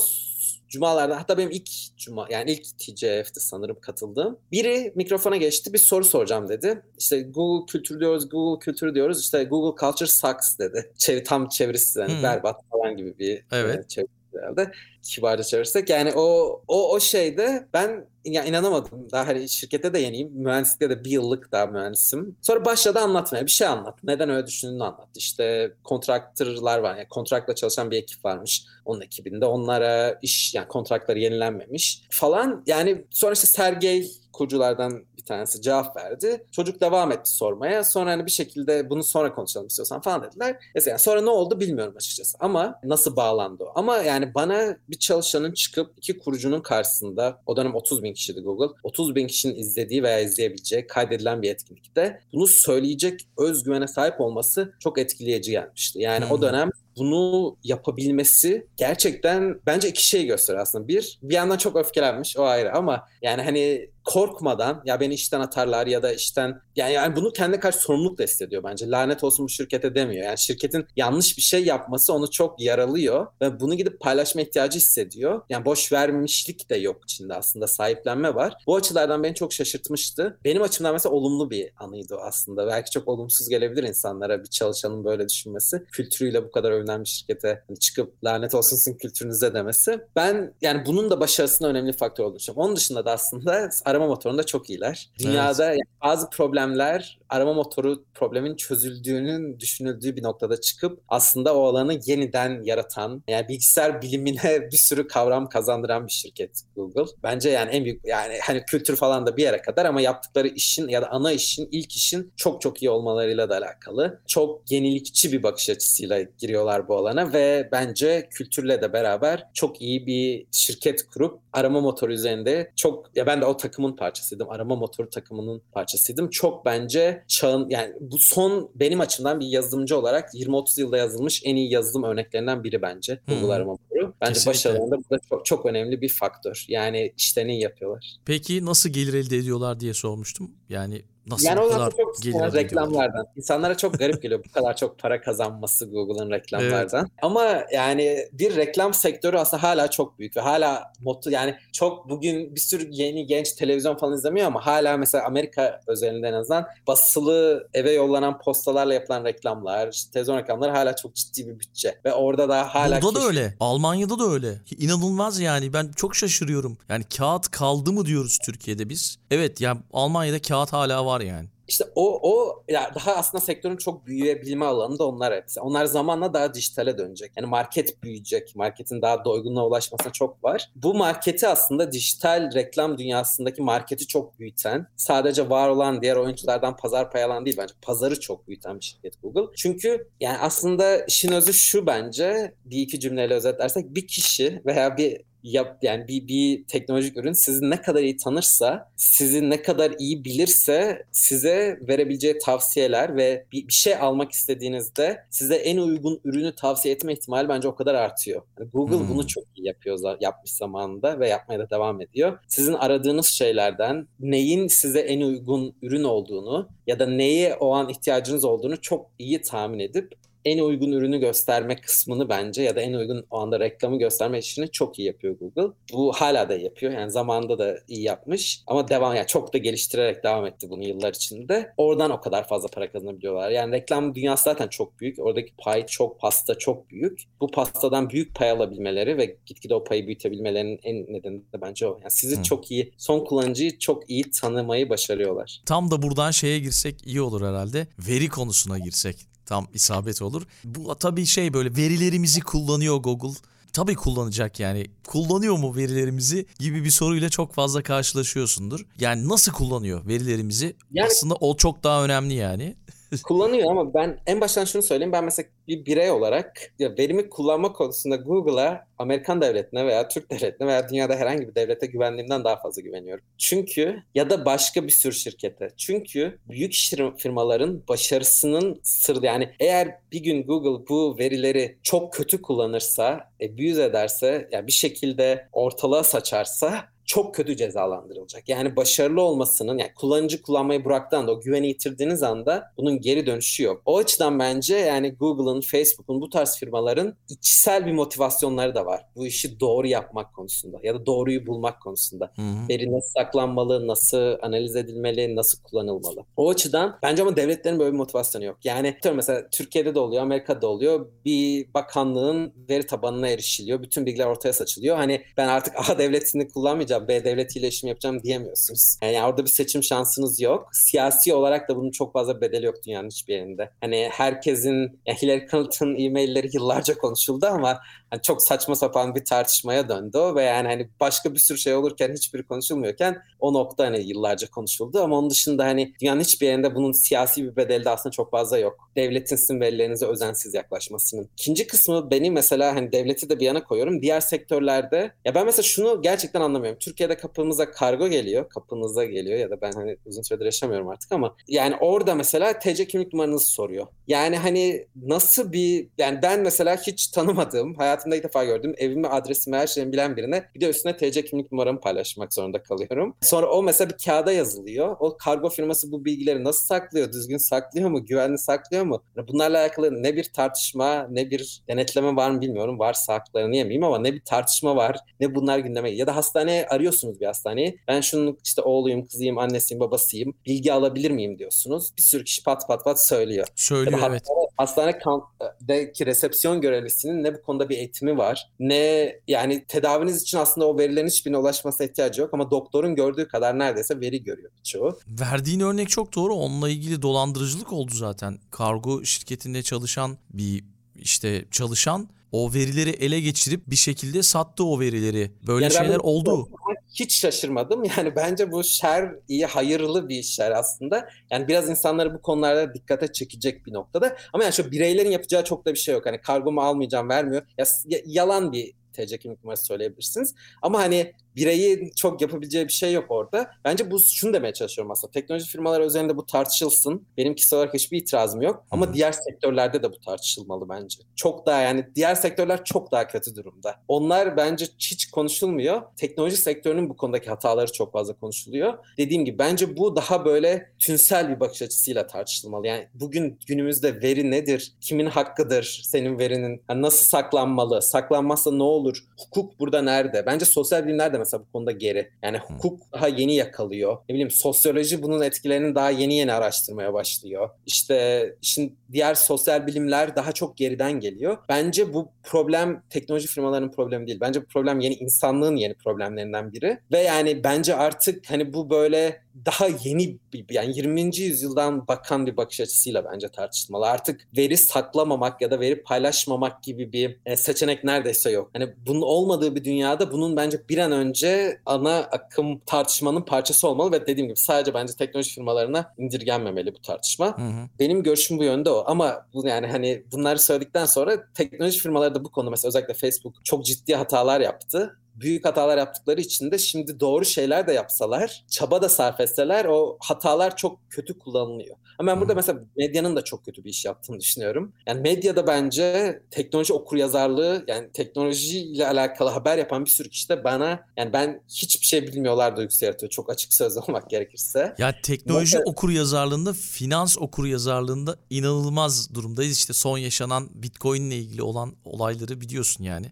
B: cumalarda hatta benim ilk cuma yani ilk TCF'de sanırım katıldığım. Biri mikrofona geçti bir soru soracağım dedi. İşte Google kültürü diyoruz, Google kültürü diyoruz. İşte Google culture sucks dedi. Çev tam çevirisi yani hmm. berbat falan gibi bir evet. e, çeviri herhalde kibarca çevirsek. Yani o o o şeyde ben ya inanamadım. Daha hani şirkette de yeniyim. Mühendislikte de bir yıllık daha mühendisim. Sonra başladı anlatmaya. Bir şey anlattı. Neden öyle düşündüğünü anlattı. İşte kontraktörler var. Yani kontrakla çalışan bir ekip varmış onun ekibinde. Onlara iş yani kontratları yenilenmemiş falan. Yani sonra işte Sergey kuruculardan bir tanesi cevap verdi. Çocuk devam etti sormaya. Sonra hani bir şekilde bunu sonra konuşalım istiyorsan falan dediler. Mesela sonra ne oldu bilmiyorum açıkçası. Ama nasıl bağlandı o? Ama yani bana bir çalışanın çıkıp iki kurucunun karşısında o dönem 30 bin kişiydi Google. 30 bin kişinin izlediği veya izleyebileceği kaydedilen bir etkinlikte bunu söyleyecek özgüvene sahip olması çok etkileyici gelmişti. Yani hmm. o dönem bunu yapabilmesi gerçekten bence iki şey gösteriyor aslında. Bir, bir yandan çok öfkelenmiş o ayrı ama yani hani korkmadan ya beni işten atarlar ya da işten yani, yani bunu kendine karşı sorumluluk da hissediyor bence. Lanet olsun bu şirkete demiyor. Yani şirketin yanlış bir şey yapması onu çok yaralıyor ve bunu gidip paylaşma ihtiyacı hissediyor. Yani boş vermişlik de yok içinde aslında sahiplenme var. Bu açılardan beni çok şaşırtmıştı. Benim açımdan mesela olumlu bir anıydı aslında. Belki çok olumsuz gelebilir insanlara bir çalışanın böyle düşünmesi. Kültürüyle bu kadar övünen bir şirkete hani çıkıp lanet olsun sizin kültürünüze demesi. Ben yani bunun da başarısının önemli faktör olduğunu düşünüyorum. Onun dışında da aslında arama motorunda çok iyiler. Dünyada evet. yani bazı problemler arama motoru problemin çözüldüğünün düşünüldüğü bir noktada çıkıp aslında o alanı yeniden yaratan yani bilgisayar bilimine (laughs) bir sürü kavram kazandıran bir şirket Google. Bence yani en büyük yani hani kültür falan da bir yere kadar ama yaptıkları işin ya da ana işin ilk işin çok çok iyi olmalarıyla da alakalı. Çok yenilikçi bir bakış açısıyla giriyorlar bu alana ve bence kültürle de beraber çok iyi bir şirket kurup arama motoru üzerinde çok ya ben de o takımın parçasıydım. Arama motoru takımının parçasıydım. Çok bence çağın yani bu son benim açımdan bir yazılımcı olarak 20-30 yılda yazılmış en iyi yazılım örneklerinden biri bence hmm. Google arama motoru. Bence Kesinlikle. başarılarında bu da çok, çok önemli bir faktör. Yani işten iyi yapıyorlar.
A: Peki nasıl gelir elde ediyorlar diye sormuştum. Yani Nasıl
B: yani o kadar çok gelir reklamlardan. İnsanlara çok garip geliyor bu kadar çok para kazanması Google'ın reklamlardan. Evet. Ama yani bir reklam sektörü aslında hala çok büyük ve hala mutlu yani çok bugün bir sürü yeni genç televizyon falan izlemiyor ama hala mesela Amerika özelinde en azından basılı eve yollanan postalarla yapılan reklamlar, işte televizyon reklamları hala çok ciddi bir bütçe ve orada da hala
A: Burada da öyle. Almanya'da da öyle. İnanılmaz yani. Ben çok şaşırıyorum. Yani kağıt kaldı mı diyoruz Türkiye'de biz. Evet yani Almanya'da kağıt hala var var yani.
B: İşte o o ya daha aslında sektörün çok büyüyebilme alanı da onlar hepsi. Onlar zamanla daha dijitale dönecek. Yani market büyüyecek. Marketin daha doygunluğa ulaşmasına çok var. Bu marketi aslında dijital reklam dünyasındaki marketi çok büyüten, sadece var olan diğer oyunculardan pazar pay alan değil bence. Pazarı çok büyüten bir şirket Google. Çünkü yani aslında işin özü şu bence bir iki cümleyle özetlersek bir kişi veya bir yap yani bir, bir teknolojik ürün sizi ne kadar iyi tanırsa, sizi ne kadar iyi bilirse size verebileceği tavsiyeler ve bir, bir şey almak istediğinizde size en uygun ürünü tavsiye etme ihtimali bence o kadar artıyor. Yani Google hmm. bunu çok iyi yapıyor, yapmış zamanında ve yapmaya da devam ediyor. Sizin aradığınız şeylerden neyin size en uygun ürün olduğunu ya da neye o an ihtiyacınız olduğunu çok iyi tahmin edip en uygun ürünü gösterme kısmını bence ya da en uygun o anda reklamı gösterme işini çok iyi yapıyor Google. Bu hala da yapıyor. Yani zamanında da iyi yapmış ama devam yani çok da geliştirerek devam etti bunu yıllar içinde. Oradan o kadar fazla para kazanabiliyorlar. Yani reklam dünyası zaten çok büyük. Oradaki pay çok, pasta çok büyük. Bu pastadan büyük pay alabilmeleri ve gitgide o payı büyütebilmelerinin en nedeni de bence o. Yani sizi Hı. çok iyi, son kullanıcıyı çok iyi tanımayı başarıyorlar.
A: Tam da buradan şeye girsek iyi olur herhalde. Veri konusuna girsek tam isabet olur. Bu tabii şey böyle verilerimizi kullanıyor Google. Tabii kullanacak yani. Kullanıyor mu verilerimizi gibi bir soruyla çok fazla karşılaşıyorsundur. Yani nasıl kullanıyor verilerimizi? Yani, Aslında o çok daha önemli yani. (laughs)
B: kullanıyor ama ben en baştan şunu söyleyeyim. Ben mesela bir birey olarak ya verimi kullanma konusunda Google'a Amerikan devletine veya Türk devletine veya dünyada herhangi bir devlete güvendiğimden daha fazla güveniyorum. Çünkü ya da başka bir sürü şirkete. Çünkü büyük firmaların başarısının sırrı yani eğer bir gün Google bu verileri çok kötü kullanırsa, e, abuse ederse, yani bir şekilde ortalığa saçarsa çok kötü cezalandırılacak. Yani başarılı olmasının yani kullanıcı kullanmayı bıraktığı anda o güveni yitirdiğiniz anda bunun geri dönüşü yok. O açıdan bence yani Google'ın, Facebook'un bu tarz firmaların içsel bir motivasyonları da var. Bu işi doğru yapmak konusunda ya da doğruyu bulmak konusunda. Hı-hı. Veri nasıl saklanmalı, nasıl analiz edilmeli, nasıl kullanılmalı. O açıdan bence ama devletlerin böyle bir motivasyonu yok. Yani mesela Türkiye'de de oluyor, Amerika'da oluyor. Bir bakanlığın veri tabanına erişiliyor. Bütün bilgiler ortaya saçılıyor. Hani ben artık A devletini kullanmayacağım B devletiyle işim yapacağım diyemiyorsunuz. Yani orada bir seçim şansınız yok. Siyasi olarak da bunun çok fazla bedeli yok dünyanın hiçbir yerinde. Hani herkesin, Hillary Clinton e-mailleri yıllarca konuşuldu ama hani çok saçma sapan bir tartışmaya döndü o ve yani hani başka bir sürü şey olurken hiçbiri konuşulmuyorken o nokta hani yıllarca konuşuldu ama onun dışında hani dünyanın hiçbir yerinde bunun siyasi bir bedeli de aslında çok fazla yok. Devletin sizin verilerinize özensiz yaklaşmasının. İkinci kısmı benim mesela hani devleti de bir yana koyuyorum. Diğer sektörlerde ya ben mesela şunu gerçekten anlamıyorum. Türkiye'de kapımıza kargo geliyor. Kapınıza geliyor ya da ben hani uzun süredir yaşamıyorum artık ama yani orada mesela TC kimlik numaranızı soruyor. Yani hani nasıl bir yani ben mesela hiç tanımadığım, hayatımda ilk defa gördüğüm evimi, adresimi, her şeyimi bilen birine bir de üstüne TC kimlik numaramı paylaşmak zorunda kalıyorum. Sonra o mesela bir kağıda yazılıyor. O kargo firması bu bilgileri nasıl saklıyor? Düzgün saklıyor mu? Güvenli saklıyor mu? Bunlarla alakalı ne bir tartışma ne bir denetleme var mı bilmiyorum. Varsa haklarını yemeyeyim ama ne bir tartışma var ne bunlar gündeme. Ya da hastaneye arıyorsunuz bir hastaneyi. Ben şunun işte oğluyum, kızıyım, annesiyim, babasıyım. Bilgi alabilir miyim diyorsunuz. Bir sürü kişi pat pat pat söylüyor.
A: Söylüyor evet.
B: Hastane, hastanedeki resepsiyon görevlisinin ne bu konuda bir eğitimi var ne yani tedaviniz için aslında o verilerin hiçbirine ulaşmasına ihtiyacı yok ama doktorun gördüğü kadar neredeyse veri görüyor birçoğu.
A: Verdiğin örnek çok doğru. Onunla ilgili dolandırıcılık oldu zaten. Kargo şirketinde çalışan bir işte çalışan o verileri ele geçirip bir şekilde sattı o verileri. Böyle yani şeyler oldu.
B: Hiç şaşırmadım. Yani bence bu şer iyi, hayırlı bir şer aslında. Yani biraz insanları bu konularda dikkate çekecek bir noktada. Ama yani şu bireylerin yapacağı çok da bir şey yok. Hani kargomu almayacağım, vermiyor. Ya, yalan bir TC kimlik numarası söyleyebilirsiniz. Ama hani bireyin çok yapabileceği bir şey yok orada. Bence bu şunu demeye çalışıyorum aslında. Teknoloji firmaları üzerinde bu tartışılsın. Benim kişisel olarak hiçbir itirazım yok. Ama Hı-hı. diğer sektörlerde de bu tartışılmalı bence. Çok daha yani diğer sektörler çok daha kötü durumda. Onlar bence hiç konuşulmuyor. Teknoloji sektörünün bu konudaki hataları çok fazla konuşuluyor. Dediğim gibi bence bu daha böyle tünsel bir bakış açısıyla tartışılmalı. Yani bugün günümüzde veri nedir? Kimin hakkıdır senin verinin? Yani nasıl saklanmalı? Saklanmazsa ne olur? Hukuk burada nerede? Bence sosyal bilimler de mesela bu konuda geri. Yani hukuk daha yeni yakalıyor. Ne bileyim sosyoloji bunun etkilerini daha yeni yeni araştırmaya başlıyor. İşte şimdi diğer sosyal bilimler daha çok geriden geliyor. Bence bu problem teknoloji firmalarının problemi değil. Bence bu problem yeni insanlığın yeni problemlerinden biri. Ve yani bence artık hani bu böyle daha yeni bir yani 20. yüzyıldan bakan bir bakış açısıyla bence tartışmalı. Artık veri saklamamak ya da veri paylaşmamak gibi bir e, seçenek neredeyse yok. Hani bunun olmadığı bir dünyada bunun bence bir an önce ana akım tartışmanın parçası olmalı ve dediğim gibi sadece bence teknoloji firmalarına indirgenmemeli bu tartışma. Hı hı. Benim görüşüm bu yönde o ama bu yani hani bunları söyledikten sonra teknoloji firmaları da bu konuda mesela özellikle Facebook çok ciddi hatalar yaptı büyük hatalar yaptıkları için de şimdi doğru şeyler de yapsalar, çaba da sarf etseler o hatalar çok kötü kullanılıyor. Ama ben burada mesela medyanın da çok kötü bir iş yaptığını düşünüyorum. Yani medyada bence teknoloji okuryazarlığı yani teknolojiyle alakalı haber yapan bir sürü kişi de bana yani ben hiçbir şey bilmiyorlar duygusu yaratıyor. Çok açık söz (laughs) olmak gerekirse.
A: Ya teknoloji Ama, okuryazarlığında, finans okuryazarlığında inanılmaz durumdayız. İşte son yaşanan Bitcoin ile ilgili olan olayları biliyorsun yani.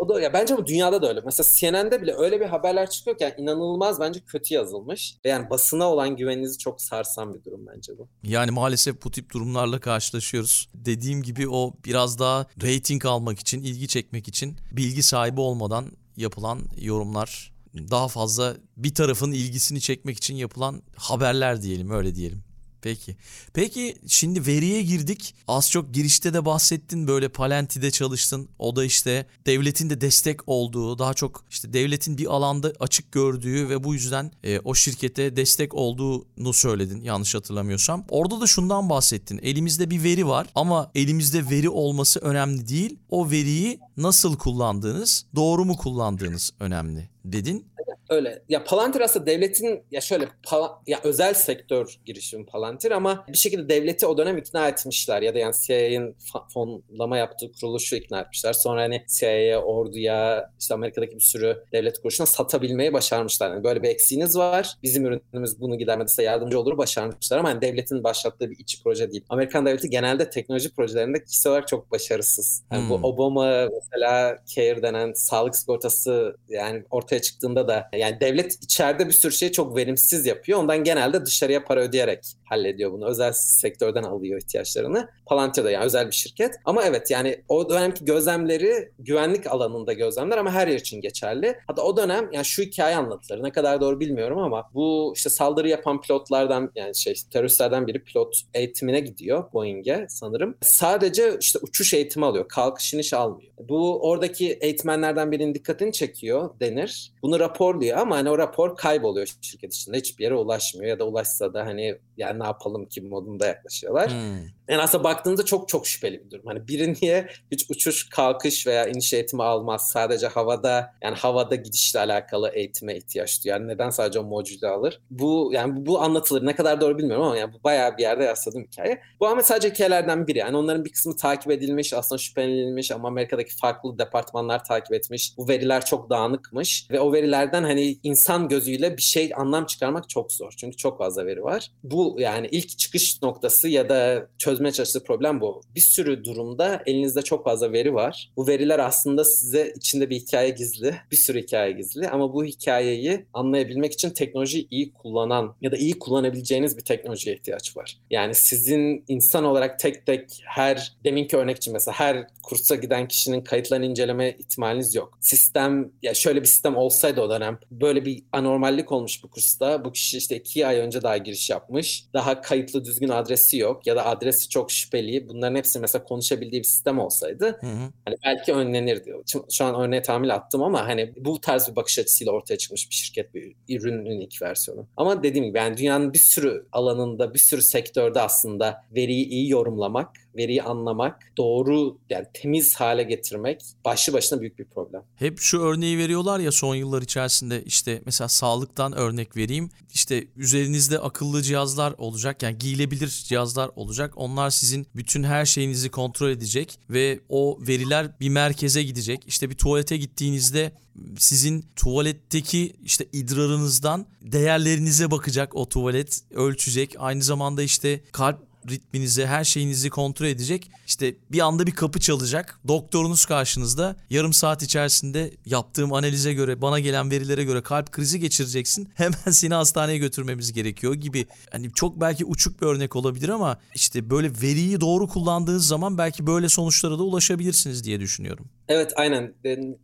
B: O da ya bence bu dünyada da öyle. Mesela CNN'de bile öyle bir haberler çıkıyorken inanılmaz bence kötü yazılmış. Yani basına olan güveninizi çok sarsan bir durum bence bu.
A: Yani maalesef bu tip durumlarla karşılaşıyoruz. Dediğim gibi o biraz daha rating almak için, ilgi çekmek için bilgi sahibi olmadan yapılan yorumlar daha fazla bir tarafın ilgisini çekmek için yapılan haberler diyelim öyle diyelim. Peki. Peki şimdi veriye girdik. Az çok girişte de bahsettin böyle Palenti'de çalıştın. O da işte devletin de destek olduğu, daha çok işte devletin bir alanda açık gördüğü ve bu yüzden e, o şirkete destek olduğunu söyledin yanlış hatırlamıyorsam. Orada da şundan bahsettin. Elimizde bir veri var ama elimizde veri olması önemli değil. O veriyi nasıl kullandığınız, doğru mu kullandığınız önemli dedin.
B: Öyle. Ya Palantir aslında devletin ya şöyle ya özel sektör girişimi Palantir ama bir şekilde devleti o dönem ikna etmişler ya da yani CIA'nin fonlama yaptığı kuruluşu ikna etmişler. Sonra hani CIA'ya, orduya, işte Amerika'daki bir sürü devlet kuruluşuna satabilmeyi başarmışlar. Yani böyle bir eksiğiniz var. Bizim ürünümüz bunu gidermede size yardımcı olur başarmışlar ama hani devletin başlattığı bir iç proje değil. Amerikan devleti genelde teknoloji projelerinde kişisel olarak çok başarısız. Yani hmm. bu Obama mesela Care denen sağlık sigortası yani ortaya çıktığında da yani devlet içeride bir sürü şeyi çok verimsiz yapıyor. Ondan genelde dışarıya para ödeyerek hallediyor bunu. Özel sektörden alıyor ihtiyaçlarını. Palantir da yani özel bir şirket. Ama evet yani o dönemki gözlemleri güvenlik alanında gözlemler ama her yer için geçerli. Hatta o dönem yani şu hikaye anlatılır. Ne kadar doğru bilmiyorum ama bu işte saldırı yapan pilotlardan yani şey teröristlerden biri pilot eğitimine gidiyor Boeing'e sanırım. Sadece işte uçuş eğitimi alıyor. Kalkış iniş almıyor. Bu oradaki eğitmenlerden birinin dikkatini çekiyor denir. Bunu raporluyor ama hani o rapor kayboluyor şirket içinde. Hiçbir yere ulaşmıyor ya da ulaşsa da hani yani ne yapalım ki modunda yaklaşıyorlar. Hmm. Yani aslında baktığınızda çok çok şüpheli bir durum. Hani biri niye hiç uçuş, kalkış veya iniş eğitimi almaz? Sadece havada yani havada gidişle alakalı eğitime ihtiyaç duyuyor. Yani neden sadece o modülü alır? Bu yani bu anlatılır. Ne kadar doğru bilmiyorum ama yani bu bayağı bir yerde rastladığım hikaye. Bu ama sadece hikayelerden biri. Yani onların bir kısmı takip edilmiş, aslında şüphelenilmiş ama Amerika'daki farklı departmanlar takip etmiş. Bu veriler çok dağınıkmış ve o verilerden hani insan gözüyle bir şey anlam çıkarmak çok zor. Çünkü çok fazla veri var. Bu yani ilk çıkış noktası ya da çözmeye çalıştığı problem bu. Bir sürü durumda elinizde çok fazla veri var. Bu veriler aslında size içinde bir hikaye gizli. Bir sürü hikaye gizli ama bu hikayeyi anlayabilmek için teknolojiyi iyi kullanan ya da iyi kullanabileceğiniz bir teknolojiye ihtiyaç var. Yani sizin insan olarak tek tek her deminki örnek için mesela her kursa giden kişinin kayıtlarını inceleme ihtimaliniz yok. Sistem ya şöyle bir sistem olsaydı o dönem böyle bir anormallik olmuş bu kursta. Bu kişi işte iki ay önce daha giriş yapmış. Daha kayıtlı düzgün adresi yok ya da adresi çok şüpheli. Bunların hepsi mesela konuşabildiği bir sistem olsaydı hı hı. hani belki önlenirdi. Şu an örneğe tahmin attım ama hani bu tarz bir bakış açısıyla ortaya çıkmış bir şirket bir ürünün ilk versiyonu. Ama dediğim gibi yani dünyanın bir sürü alanında, bir sürü sektörde aslında veriyi iyi yorumlamak veriyi anlamak, doğru yani temiz hale getirmek başlı başına büyük bir problem.
A: Hep şu örneği veriyorlar ya son yıllar içerisinde işte mesela sağlıktan örnek vereyim. İşte üzerinizde akıllı cihazlar olacak yani giyilebilir cihazlar olacak. Onlar sizin bütün her şeyinizi kontrol edecek ve o veriler bir merkeze gidecek. İşte bir tuvalete gittiğinizde sizin tuvaletteki işte idrarınızdan değerlerinize bakacak o tuvalet ölçecek. Aynı zamanda işte kalp ritminizi, her şeyinizi kontrol edecek. İşte bir anda bir kapı çalacak. Doktorunuz karşınızda. Yarım saat içerisinde yaptığım analize göre, bana gelen verilere göre kalp krizi geçireceksin. (laughs) Hemen seni hastaneye götürmemiz gerekiyor gibi. Hani çok belki uçuk bir örnek olabilir ama işte böyle veriyi doğru kullandığınız zaman belki böyle sonuçlara da ulaşabilirsiniz diye düşünüyorum.
B: Evet aynen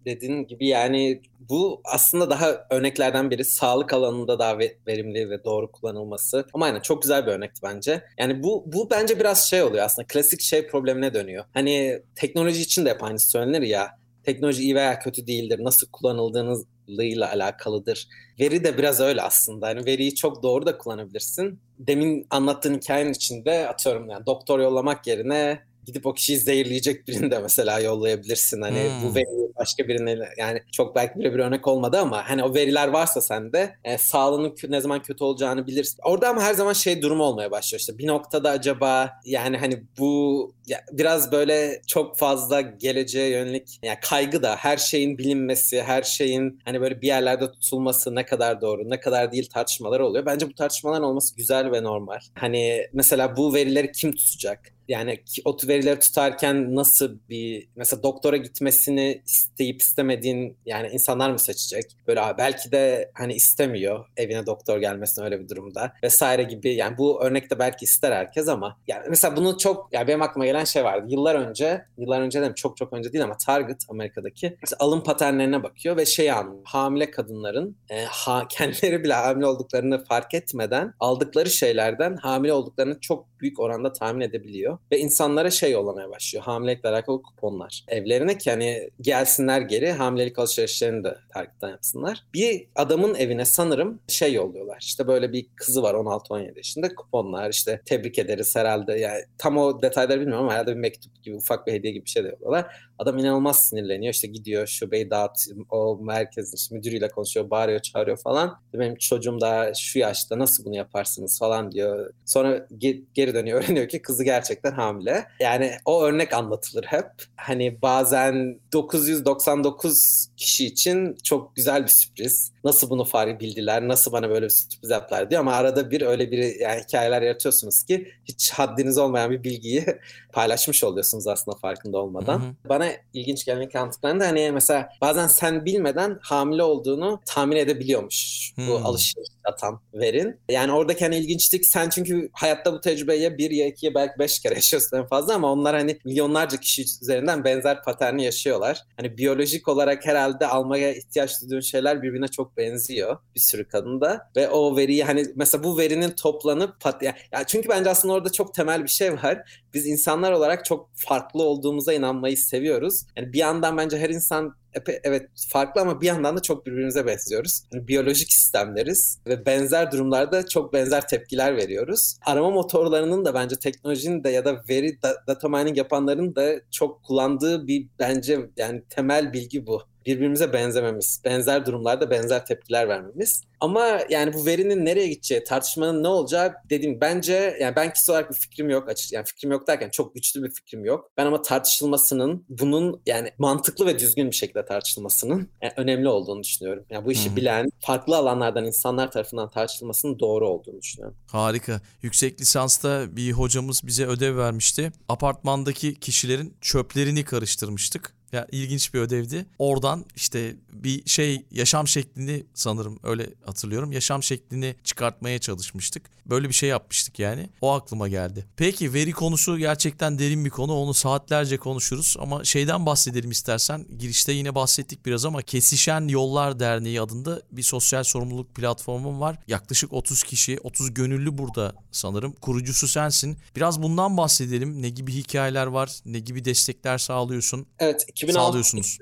B: dediğin gibi yani bu aslında daha örneklerden biri sağlık alanında daha verimli ve doğru kullanılması. Ama aynen çok güzel bir örnekti bence. Yani bu bu bence biraz şey oluyor aslında klasik şey problemine dönüyor. Hani teknoloji için de hep aynısı söylenir ya. Teknoloji iyi veya kötü değildir. Nasıl kullanıldığınızla alakalıdır. Veri de biraz öyle aslında. Yani veriyi çok doğru da kullanabilirsin. Demin anlattığın hikayenin içinde atıyorum yani doktor yollamak yerine gidip o kişiyi zehirleyecek birini de mesela yollayabilirsin. Hani hmm. bu veriyi başka birine yani çok belki birebir örnek olmadı ama hani o veriler varsa sende e, sağlığının ne zaman kötü olacağını bilirsin. Orada ama her zaman şey durumu olmaya başlıyor işte bir noktada acaba yani hani bu ya, biraz böyle çok fazla geleceğe yönelik yani kaygı da her şeyin bilinmesi, her şeyin hani böyle bir yerlerde tutulması ne kadar doğru, ne kadar değil tartışmalar oluyor. Bence bu tartışmaların olması güzel ve normal. Hani mesela bu verileri kim tutacak? Yani o verileri tutarken nasıl bir mesela doktora gitmesini isteyip istemediğin yani insanlar mı seçecek? Böyle belki de hani istemiyor evine doktor gelmesini öyle bir durumda vesaire gibi yani bu örnekte belki ister herkes ama yani mesela bunu çok yani benim aklıma gelen şey vardı. Yıllar önce, yıllar önce dedim çok çok önce değil ama Target Amerika'daki mesela alım paternlerine bakıyor ve şey anlıyor. Hamile kadınların e, ha, (laughs) kendileri bile hamile olduklarını fark etmeden aldıkları şeylerden hamile olduklarını çok büyük oranda tahmin edebiliyor ve insanlara şey yollamaya başlıyor. Hamilelikle alakalı kuponlar. Evlerine ki hani gelsinler geri hamilelik alışverişlerini de Target'tan yapsınlar. Bir adamın evine sanırım şey yolluyorlar. İşte böyle bir kızı var 16-17 yaşında kuponlar işte tebrik ederiz herhalde yani tam o detayları bilmiyorum ama herhalde bir mektup gibi ufak bir hediye gibi bir şey de yolluyorlar. Adam inanılmaz sinirleniyor işte gidiyor şubeyi dağıt o merkezin işte müdürüyle konuşuyor bağırıyor çağırıyor falan. Benim çocuğum daha şu yaşta nasıl bunu yaparsınız falan diyor. Sonra geri dönüyor (laughs) öğreniyor ki kızı gerçekten hamile. Yani o örnek anlatılır hep. Hani bazen 999 kişi için çok güzel bir sürpriz. Nasıl bunu fare bildiler, nasıl bana böyle bir sürpriz yaptılar diyor ama arada bir öyle bir yani hikayeler yaratıyorsunuz ki hiç haddiniz olmayan bir bilgiyi (laughs) paylaşmış oluyorsunuz aslında farkında olmadan. Hı hı. Bana ilginç gelen anlattıklarında hani mesela bazen sen bilmeden hamile olduğunu tahmin edebiliyormuş hı. bu alışveriş atan verin. Yani oradaki hani ilginçlik sen çünkü hayatta bu tecrübeyi ya bir ya iki ya belki beş kere (laughs) yaşıyorsun en fazla ama onlar hani milyonlarca kişi üzerinden benzer paterni yaşıyorlar. Hani biyolojik olarak herhalde almaya ihtiyaç duyduğun şeyler birbirine çok benziyor bir sürü kadında ve o veriyi hani mesela bu verinin toplanıp pat ya çünkü bence aslında orada çok temel bir şey var. Biz insanlar olarak çok farklı olduğumuza inanmayı seviyoruz. Yani bir yandan bence her insan epe, evet farklı ama bir yandan da çok birbirimize benziyoruz. Yani biyolojik sistemleriz ve benzer durumlarda çok benzer tepkiler veriyoruz. Arama motorlarının da bence teknolojinin de ya da veri data mining yapanların da çok kullandığı bir bence yani temel bilgi bu birbirimize benzememiz, benzer durumlarda benzer tepkiler vermemiz. Ama yani bu verinin nereye gideceği, tartışmanın ne olacağı dediğim bence yani ben kişisel olarak bir fikrim yok açık. Yani fikrim yok derken çok güçlü bir fikrim yok. Ben ama tartışılmasının bunun yani mantıklı ve düzgün bir şekilde tartışılmasının yani önemli olduğunu düşünüyorum. Yani bu işi hmm. bilen farklı alanlardan insanlar tarafından tartışılmasının doğru olduğunu düşünüyorum.
A: Harika. Yüksek lisansta bir hocamız bize ödev vermişti. Apartmandaki kişilerin çöplerini karıştırmıştık. Ya ilginç bir ödevdi. Oradan işte bir şey yaşam şeklini sanırım öyle hatırlıyorum. Yaşam şeklini çıkartmaya çalışmıştık. Böyle bir şey yapmıştık yani. O aklıma geldi. Peki veri konusu gerçekten derin bir konu. Onu saatlerce konuşuruz ama şeyden bahsedelim istersen. Girişte yine bahsettik biraz ama Kesişen Yollar Derneği adında bir sosyal sorumluluk platformum var. Yaklaşık 30 kişi, 30 gönüllü burada sanırım. Kurucusu sensin. Biraz bundan bahsedelim. Ne gibi hikayeler var? Ne gibi destekler sağlıyorsun?
B: Evet, 2006, sağlıyorsunuz.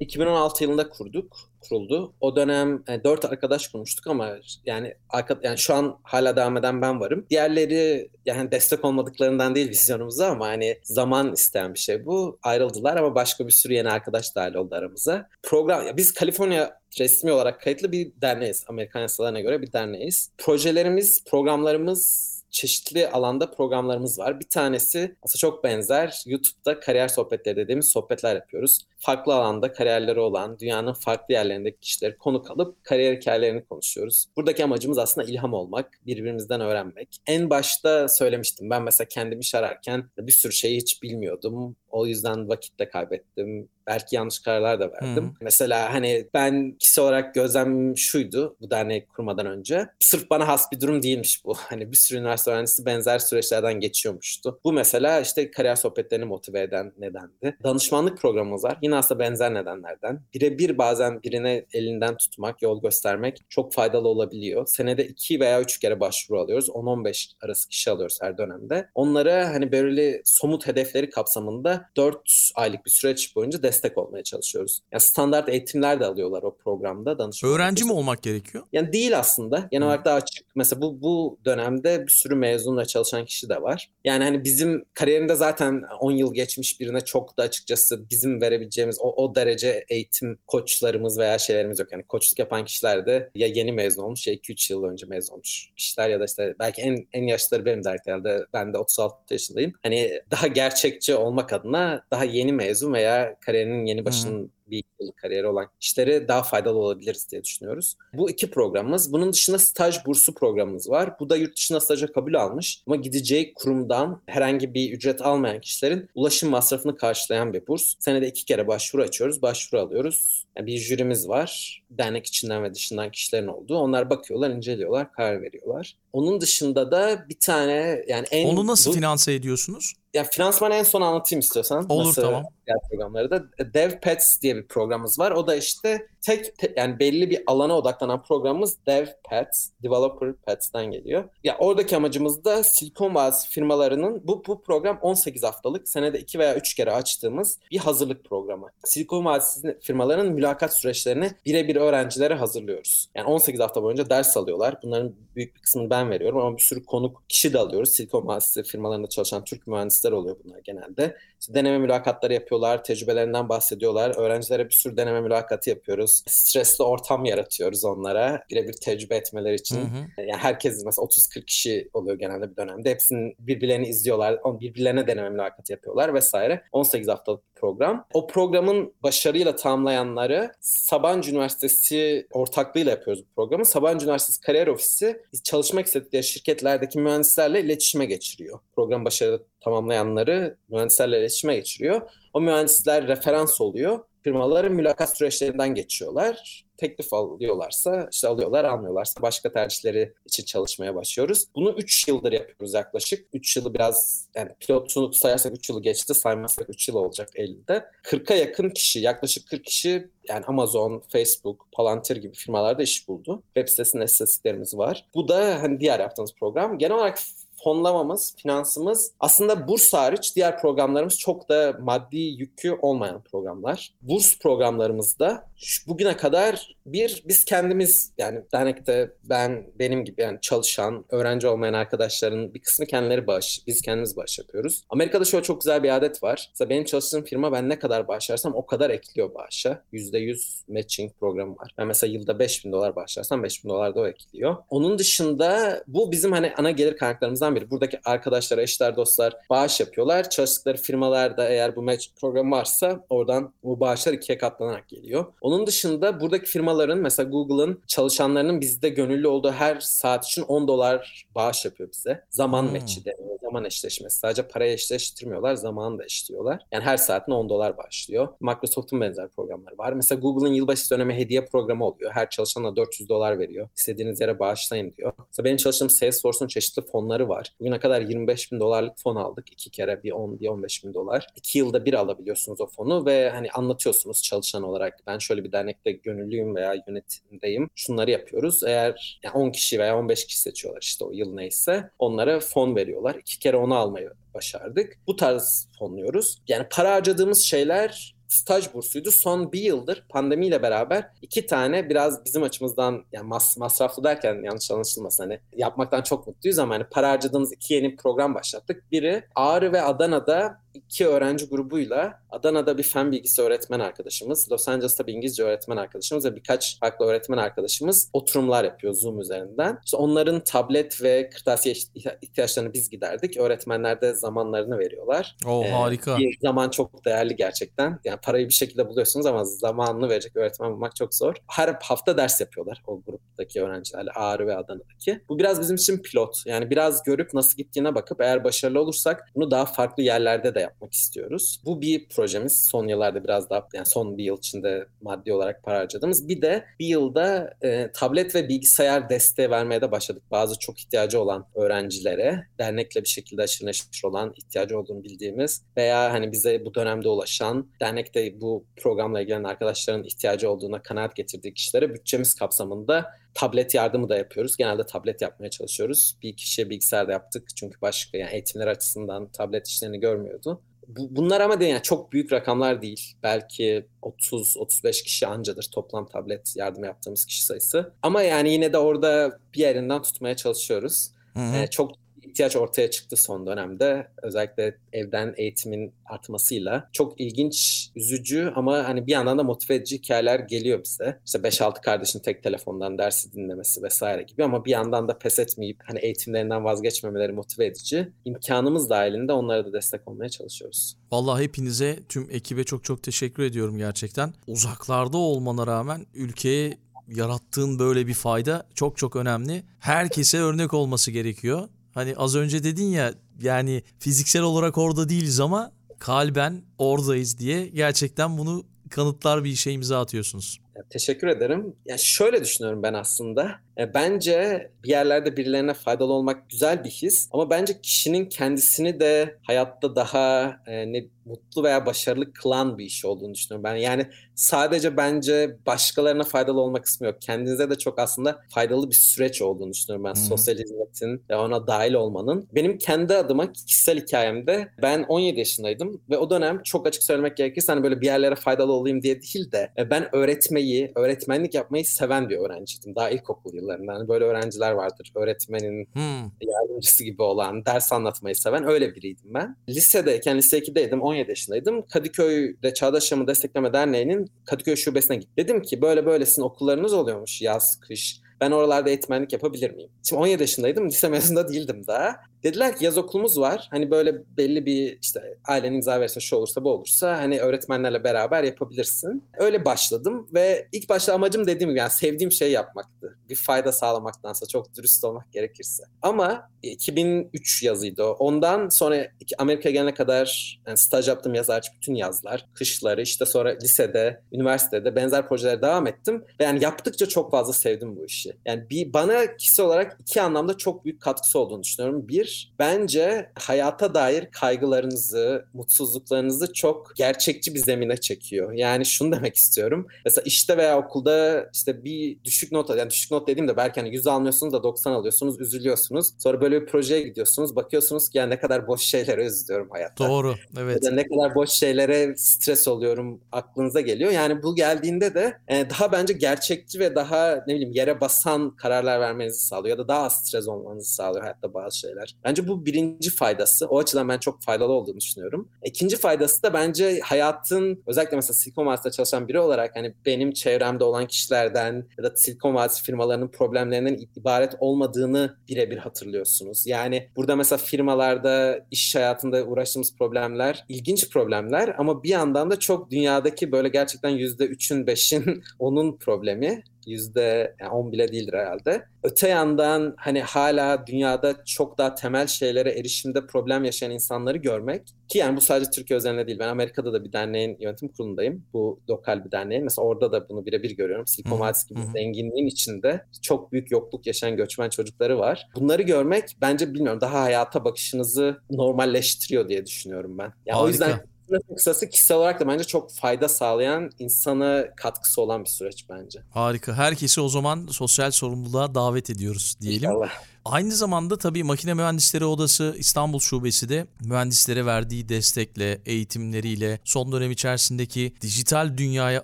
B: 2016 yılında kurduk, kuruldu. O dönem yani dört arkadaş kurmuştuk ama yani arka, yani şu an hala devam eden ben varım. Diğerleri yani destek olmadıklarından değil vizyonumuza ama hani zaman isteyen bir şey bu. Ayrıldılar ama başka bir sürü yeni arkadaş dahil oldu aramıza. Program ya biz Kaliforniya resmi olarak kayıtlı bir derneğiz. Amerikan yasalarına göre bir derneğiz. Projelerimiz, programlarımız çeşitli alanda programlarımız var. Bir tanesi aslında çok benzer. YouTube'da kariyer sohbetleri dediğimiz sohbetler yapıyoruz. Farklı alanda kariyerleri olan, dünyanın farklı yerlerindeki kişileri konuk alıp kariyer hikayelerini konuşuyoruz. Buradaki amacımız aslında ilham olmak, birbirimizden öğrenmek. En başta söylemiştim ben mesela kendimi iş ararken bir sürü şeyi hiç bilmiyordum. O yüzden vakit de kaybettim. Belki yanlış kararlar da verdim. Hmm. Mesela hani ben kişi olarak gözlemim şuydu bu derneği kurmadan önce. Sırf bana has bir durum değilmiş bu. (laughs) Hani bir sürü üniversite öğrencisi benzer süreçlerden geçiyormuştu. Bu mesela işte kariyer sohbetlerini motive eden nedendi. Danışmanlık programımız var. Yine aslında benzer nedenlerden. Birebir bazen birine elinden tutmak, yol göstermek çok faydalı olabiliyor. Senede iki veya üç kere başvuru alıyoruz. 10-15 arası kişi alıyoruz her dönemde. Onlara hani böyle somut hedefleri kapsamında 4 aylık bir süreç boyunca destek olmaya çalışıyoruz. Yani standart eğitimler de alıyorlar o programda danışmanlık.
A: Öğrenci mi olmak gerekiyor?
B: Yani değil aslında. Genel olarak daha açık. Mesela bu bu dönemde bir sürü mezunla çalışan kişi de var. Yani hani bizim kariyerinde zaten 10 yıl geçmiş birine çok da açıkçası bizim verebileceğimiz o, o derece eğitim koçlarımız veya şeylerimiz yok. Yani koçluk yapan kişiler de ya yeni mezun olmuş ya 2-3 yıl önce mezun olmuş kişiler ya da işte belki en en yaşları benim de herhalde. Ben de 36 yaşındayım. Hani daha gerçekçi olmak adına daha yeni mezun veya kariyerinin yeni başının bir yıllık kariyeri olan kişilere daha faydalı olabiliriz diye düşünüyoruz. Bu iki programımız. Bunun dışında staj bursu programımız var. Bu da yurt dışına staja kabul almış ama gideceği kurumdan herhangi bir ücret almayan kişilerin ulaşım masrafını karşılayan bir burs. Senede iki kere başvuru açıyoruz, başvuru alıyoruz. Yani bir jürimiz var. Dernek içinden ve dışından kişilerin olduğu. Onlar bakıyorlar, inceliyorlar, karar veriyorlar. Onun dışında da bir tane yani en...
A: Onu nasıl bu... finanse ediyorsunuz?
B: Ya finansmanı en son anlatayım istiyorsan.
A: Olur nasıl tamam.
B: Diğer programları da DevPets diye bir programımız var. O da işte tek, tek yani belli bir alana odaklanan programımız DevPets, Developer Pets'ten geliyor. Ya oradaki amacımız da Silikon Vadisi firmalarının bu bu program 18 haftalık senede 2 veya 3 kere açtığımız bir hazırlık programı. Silikon Vadisi firmaların mülakat süreçlerini birebir öğrencilere hazırlıyoruz. Yani 18 hafta boyunca ders alıyorlar. Bunların büyük bir kısmını ben veriyorum ama bir sürü konuk kişi de alıyoruz. Silikon Vadisi firmalarında çalışan Türk mühendisler oluyor bunlar genelde. İşte deneme mülakatları yapıyorlar, tecrübelerinden bahsediyorlar. Öğrencilere bir sürü deneme mülakatı yapıyoruz. Stresli ortam yaratıyoruz onlara. Birebir tecrübe etmeleri için. Hı hı. Yani herkes mesela 30-40 kişi oluyor genelde bir dönemde. Hepsinin birbirlerini izliyorlar, birbirlerine deneme mülakatı yapıyorlar vesaire. 18 haftalık program. O programın başarıyla tamamlayanları Sabancı Üniversitesi ortaklığıyla yapıyoruz bu programı. Sabancı Üniversitesi Kariyer Ofisi çalışmak istedikleri şirketlerdeki mühendislerle iletişime geçiriyor. Program başarılı tamamlayanları mühendislerle iletişime geçiriyor. O mühendisler referans oluyor. Firmaların mülakat süreçlerinden geçiyorlar teklif alıyorlarsa işte alıyorlar almıyorlarsa başka tercihleri için çalışmaya başlıyoruz. Bunu 3 yıldır yapıyoruz yaklaşık. 3 yılı biraz yani pilotunu sayarsak 3 yılı geçti saymazsak 3 yıl olacak Eylül'de. 40'a yakın kişi yaklaşık 40 kişi yani Amazon, Facebook, Palantir gibi firmalarda iş buldu. Web sitesinde istatistiklerimiz var. Bu da hani diğer yaptığımız program. Genel olarak fonlamamız, finansımız aslında burs hariç diğer programlarımız çok da maddi yükü olmayan programlar. Burs programlarımızda bugüne kadar bir biz kendimiz yani dernekte ben benim gibi yani çalışan, öğrenci olmayan arkadaşların bir kısmı kendileri bağış, biz kendimiz bağış yapıyoruz. Amerika'da şöyle çok güzel bir adet var. Mesela benim çalıştığım firma ben ne kadar bağışlarsam o kadar ekliyor bağışa. %100 matching programı var. Ben mesela yılda 5000 dolar bağışlarsam 5000 dolar da o ekliyor. Onun dışında bu bizim hani ana gelir kaynaklarımızdan biri. Buradaki arkadaşlar, eşler, dostlar bağış yapıyorlar. Çalıştıkları firmalarda eğer bu match programı varsa oradan bu bağışlar ikiye katlanarak geliyor. Onun dışında buradaki firmaların mesela Google'ın çalışanlarının bizde gönüllü olduğu her saat için 10 dolar bağış yapıyor bize. Zaman hmm. matchi deniyor. Zaman eşleşmesi. Sadece parayı eşleştirmiyorlar, zamanı da eşliyorlar. Yani her saatine 10 dolar başlıyor. Microsoft'un benzer programları var. Mesela Google'ın yılbaşı dönemi hediye programı oluyor. Her çalışana 400 dolar veriyor. İstediğiniz yere bağışlayın diyor. Mesela benim çalıştığım Salesforce'un çeşitli fonları var. Bugüne kadar 25 bin dolarlık fon aldık. iki kere bir 10 bir 15 bin dolar. İki yılda bir alabiliyorsunuz o fonu ve hani anlatıyorsunuz çalışan olarak. Ben şöyle bir dernekte gönüllüyüm veya yönetimdeyim. Şunları yapıyoruz. Eğer yani 10 kişi veya 15 kişi seçiyorlar işte o yıl neyse. Onlara fon veriyorlar. İki kere onu almayı başardık. Bu tarz fonluyoruz. Yani para harcadığımız şeyler staj bursuydu. Son bir yıldır pandemiyle beraber iki tane biraz bizim açımızdan yani mas masraflı derken yanlış anlaşılmasın hani yapmaktan çok mutluyuz ama hani para harcadığımız iki yeni program başlattık. Biri Ağrı ve Adana'da iki öğrenci grubuyla Adana'da bir fen bilgisi öğretmen arkadaşımız, Los Angeles'ta bir İngilizce öğretmen arkadaşımız ve birkaç farklı öğretmen arkadaşımız oturumlar yapıyor Zoom üzerinden. İşte onların tablet ve kırtasiye ihtiyaçlarını biz giderdik. Öğretmenler de zamanlarını veriyorlar.
A: O ee, harika.
B: Bir zaman çok değerli gerçekten. Yani parayı bir şekilde buluyorsunuz ama zamanını verecek öğretmen bulmak çok zor. Her hafta ders yapıyorlar o gruptaki öğrencilerle Ağrı ve Adana'daki. Bu biraz bizim için pilot. Yani biraz görüp nasıl gittiğine bakıp eğer başarılı olursak bunu daha farklı yerlerde de yapmak istiyoruz. Bu bir projemiz. Son yıllarda biraz daha yani son bir yıl içinde maddi olarak para harcadığımız. Bir de bir yılda e, tablet ve bilgisayar desteği vermeye de başladık. Bazı çok ihtiyacı olan öğrencilere dernekle bir şekilde aşırı neşir olan ihtiyacı olduğunu bildiğimiz veya hani bize bu dönemde ulaşan dernekte bu programla ilgilenen arkadaşların ihtiyacı olduğuna kanaat getirdiği kişilere bütçemiz kapsamında tablet yardımı da yapıyoruz. Genelde tablet yapmaya çalışıyoruz. Bir kişiye bilgisayar da yaptık. Çünkü başka yani eğitimler açısından tablet işlerini görmüyordu. Bu, bunlar ama de yani çok büyük rakamlar değil. Belki 30-35 kişi ancadır toplam tablet yardım yaptığımız kişi sayısı. Ama yani yine de orada bir yerinden tutmaya çalışıyoruz. Hı hı. Ee, çok ihtiyaç ortaya çıktı son dönemde. Özellikle evden eğitimin artmasıyla. Çok ilginç, üzücü ama hani bir yandan da motive edici hikayeler geliyor bize. İşte 5-6 kardeşin tek telefondan dersi dinlemesi vesaire gibi ama bir yandan da pes etmeyip hani eğitimlerinden vazgeçmemeleri motive edici. İmkanımız dahilinde onlara da destek olmaya çalışıyoruz.
A: Vallahi hepinize, tüm ekibe çok çok teşekkür ediyorum gerçekten. Uzaklarda olmana rağmen ülkeye yarattığın böyle bir fayda çok çok önemli. Herkese örnek olması gerekiyor. Hani az önce dedin ya yani fiziksel olarak orada değiliz ama kalben oradayız diye gerçekten bunu kanıtlar bir işe imza atıyorsunuz.
B: teşekkür ederim. Yani şöyle düşünüyorum ben aslında. E, bence bir yerlerde birilerine faydalı olmak güzel bir his ama bence kişinin kendisini de hayatta daha e, ne mutlu veya başarılı kılan bir iş olduğunu düşünüyorum. Ben yani sadece bence başkalarına faydalı olmak kısmı yok. Kendinize de çok aslında faydalı bir süreç olduğunu düşünüyorum ben. Hmm. Sosyal hizmetin ve ona dahil olmanın. Benim kendi adıma kişisel hikayemde ben 17 yaşındaydım ve o dönem çok açık söylemek gerekirse hani böyle bir yerlere faydalı olayım diye değil de e, ben öğretmeyi, öğretmenlik yapmayı seven bir öğrenciydim. Daha ilkokul yıllarında. Hani böyle öğrenciler vardır. Öğretmenin hmm. yardımcısı gibi olan, ders anlatmayı seven öyle biriydim ben. Lisedeyken, lise 2'deydim, 17 yaşındaydım. Kadıköy'de Çağdaş Yaşamı Destekleme Derneği'nin Kadıköy şubesine gittim. Dedim ki böyle böyle sizin okullarınız oluyormuş yaz, kış. Ben oralarda eğitmenlik yapabilir miyim? Şimdi 17 yaşındaydım. Lise mezununda değildim daha. Dediler ki yaz okulumuz var. Hani böyle belli bir işte ailenin imza verirse şu olursa bu olursa hani öğretmenlerle beraber yapabilirsin. Öyle başladım ve ilk başta amacım dediğim gibi yani sevdiğim şey yapmaktı. Bir fayda sağlamaktansa çok dürüst olmak gerekirse. Ama 2003 yazıydı o. Ondan sonra Amerika'ya gelene kadar yani staj yaptım yaz hariç bütün yazlar, kışları işte sonra lisede, üniversitede benzer projelere devam ettim. Ve yani yaptıkça çok fazla sevdim bu işi. Yani bir bana kişisel olarak iki anlamda çok büyük katkısı olduğunu düşünüyorum. Bir, bence hayata dair kaygılarınızı, mutsuzluklarınızı çok gerçekçi bir zemine çekiyor. Yani şunu demek istiyorum. Mesela işte veya okulda işte bir düşük not, yani düşük not dediğim de belki hani 100 almıyorsunuz da 90 alıyorsunuz, üzülüyorsunuz. Sonra böyle bir projeye gidiyorsunuz. Bakıyorsunuz ki yani ne kadar boş şeylere üzülüyorum hayatta.
A: Doğru, evet.
B: Ya ne kadar boş şeylere stres oluyorum aklınıza geliyor. Yani bu geldiğinde de e, daha bence gerçekçi ve daha ne bileyim yere basan kararlar vermenizi sağlıyor ya da daha az stres olmanızı sağlıyor hayatta bazı şeyler. Bence bu birinci faydası. O açıdan ben çok faydalı olduğunu düşünüyorum. İkinci faydası da bence hayatın özellikle mesela Silikon Vadisi'nde çalışan biri olarak hani benim çevremde olan kişilerden ya da Silikon Vadisi firmalarının problemlerinden ibaret olmadığını birebir hatırlıyorsunuz. Yani burada mesela firmalarda iş hayatında uğraştığımız problemler ilginç problemler ama bir yandan da çok dünyadaki böyle gerçekten %3'ün 5'in (laughs) onun problemi yüzde yani 10 bile değildir herhalde. Öte yandan hani hala dünyada çok daha temel şeylere erişimde problem yaşayan insanları görmek ki yani bu sadece Türkiye özelinde değil. Ben Amerika'da da bir derneğin yönetim kurulundayım. Bu lokal bir derneğin. Mesela orada da bunu birebir görüyorum. Silikon Vadisi gibi zenginliğin içinde çok büyük yokluk yaşayan göçmen çocukları var. Bunları görmek bence bilmiyorum daha hayata bakışınızı normalleştiriyor diye düşünüyorum ben. Yani o yüzden kısası kişisel olarak da bence çok fayda sağlayan, insana katkısı olan bir süreç bence.
A: Harika. Herkesi o zaman sosyal sorumluluğa davet ediyoruz diyelim.
B: İnşallah.
A: Aynı zamanda tabii Makine Mühendisleri Odası İstanbul Şubesi de mühendislere verdiği destekle, eğitimleriyle, son dönem içerisindeki dijital dünyaya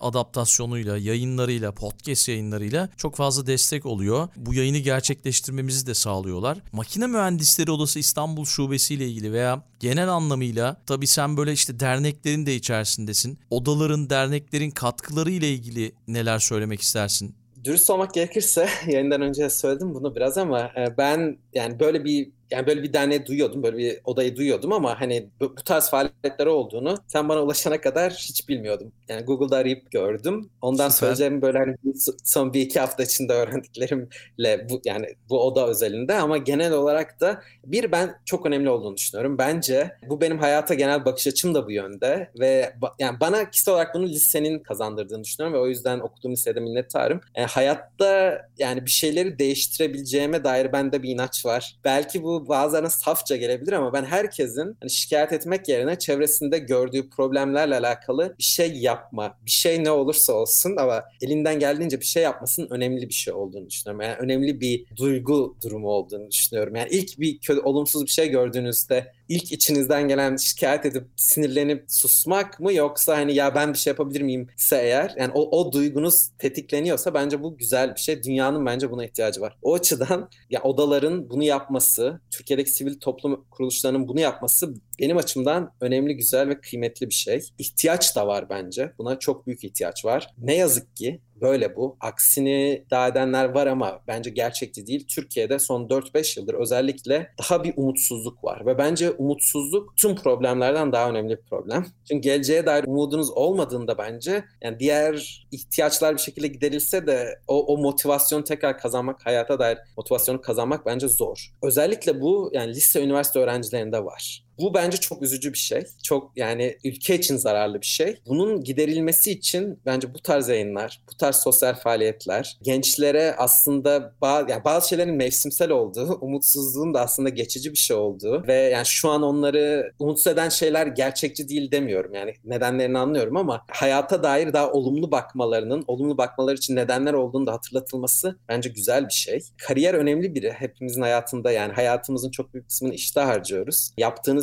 A: adaptasyonuyla, yayınlarıyla, podcast yayınlarıyla çok fazla destek oluyor. Bu yayını gerçekleştirmemizi de sağlıyorlar. Makine Mühendisleri Odası İstanbul Şubesi ile ilgili veya genel anlamıyla tabii sen böyle işte derneklerin de içerisindesin. Odaların, derneklerin katkıları ile ilgili neler söylemek istersin?
B: Dürüst olmak gerekirse (laughs) yayından önce söyledim bunu biraz ama ben yani böyle bir yani böyle bir derneği duyuyordum, böyle bir odayı duyuyordum ama hani bu, bu tarz faaliyetler olduğunu sen bana ulaşana kadar hiç bilmiyordum. Yani Google'da arayıp gördüm. Ondan
A: Süper.
B: söyleyeceğim böyle hani son bir iki hafta içinde öğrendiklerimle bu yani bu oda özelinde ama genel olarak da bir ben çok önemli olduğunu düşünüyorum. Bence bu benim hayata genel bakış açım da bu yönde ve ba- yani bana kişisel olarak bunu lisenin kazandırdığını düşünüyorum ve o yüzden okuduğum lisede minnettarım. Yani hayatta yani bir şeyleri değiştirebileceğime dair bende bir inanç var. Belki bu bazılarına safça gelebilir ama ben herkesin hani şikayet etmek yerine çevresinde gördüğü problemlerle alakalı bir şey yapma, bir şey ne olursa olsun ama elinden geldiğince bir şey yapmasının önemli bir şey olduğunu düşünüyorum. Yani önemli bir duygu durumu olduğunu düşünüyorum. Yani ilk bir olumsuz bir şey gördüğünüzde ilk içinizden gelen şikayet edip sinirlenip susmak mı yoksa hani ya ben bir şey yapabilir miyim ise eğer yani o, o duygunuz tetikleniyorsa bence bu güzel bir şey. Dünyanın bence buna ihtiyacı var. O açıdan ya odaların bunu yapması, Türkiye'deki sivil toplum kuruluşlarının bunu yapması benim açımdan önemli, güzel ve kıymetli bir şey. İhtiyaç da var bence. Buna çok büyük ihtiyaç var. Ne yazık ki böyle bu. Aksini iddia edenler var ama bence gerçekçi değil. Türkiye'de son 4-5 yıldır özellikle daha bir umutsuzluk var. Ve bence umutsuzluk tüm problemlerden daha önemli bir problem. Çünkü geleceğe dair umudunuz olmadığında bence yani diğer ihtiyaçlar bir şekilde giderilse de o, o motivasyonu tekrar kazanmak, hayata dair motivasyonu kazanmak bence zor. Özellikle bu yani lise, üniversite öğrencilerinde var. Bu bence çok üzücü bir şey. Çok yani ülke için zararlı bir şey. Bunun giderilmesi için bence bu tarz yayınlar, bu tarz sosyal faaliyetler gençlere aslında bazı, yani bazı şeylerin mevsimsel olduğu, (laughs) umutsuzluğun da aslında geçici bir şey olduğu ve yani şu an onları umutsuz eden şeyler gerçekçi değil demiyorum. Yani nedenlerini anlıyorum ama hayata dair daha olumlu bakmalarının, olumlu bakmaları için nedenler olduğunu da hatırlatılması bence güzel bir şey. Kariyer önemli biri. Hepimizin hayatında yani hayatımızın çok büyük kısmını işte harcıyoruz.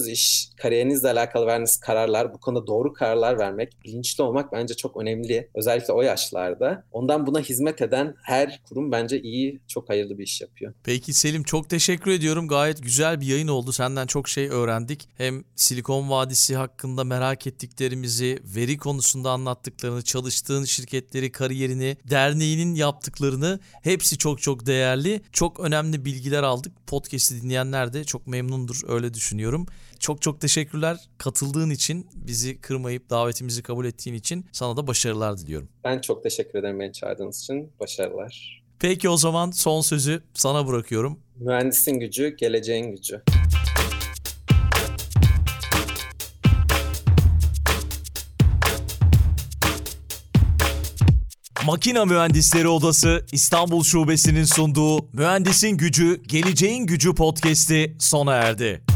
B: Yaptığınız iş, kariyerinizle alakalı verdiğiniz kararlar, bu konuda doğru kararlar vermek, bilinçli olmak bence çok önemli. Özellikle o yaşlarda. Ondan buna hizmet eden her kurum bence iyi, çok hayırlı bir iş yapıyor.
A: Peki Selim çok teşekkür ediyorum. Gayet güzel bir yayın oldu. Senden çok şey öğrendik. Hem Silikon Vadisi hakkında merak ettiklerimizi, veri konusunda anlattıklarını, çalıştığın şirketleri, kariyerini, derneğinin yaptıklarını hepsi çok çok değerli. Çok önemli bilgiler aldık. Podcast'i dinleyenler de çok memnundur öyle düşünüyorum. Çok çok teşekkürler katıldığın için, bizi kırmayıp davetimizi kabul ettiğin için sana da başarılar diliyorum.
B: Ben çok teşekkür ederim beni çağırdığınız için. Başarılar.
A: Peki o zaman son sözü sana bırakıyorum.
B: Mühendisin gücü, geleceğin gücü.
A: Makina Mühendisleri Odası İstanbul Şubesi'nin sunduğu Mühendisin Gücü, Geleceğin Gücü podcast'i sona erdi.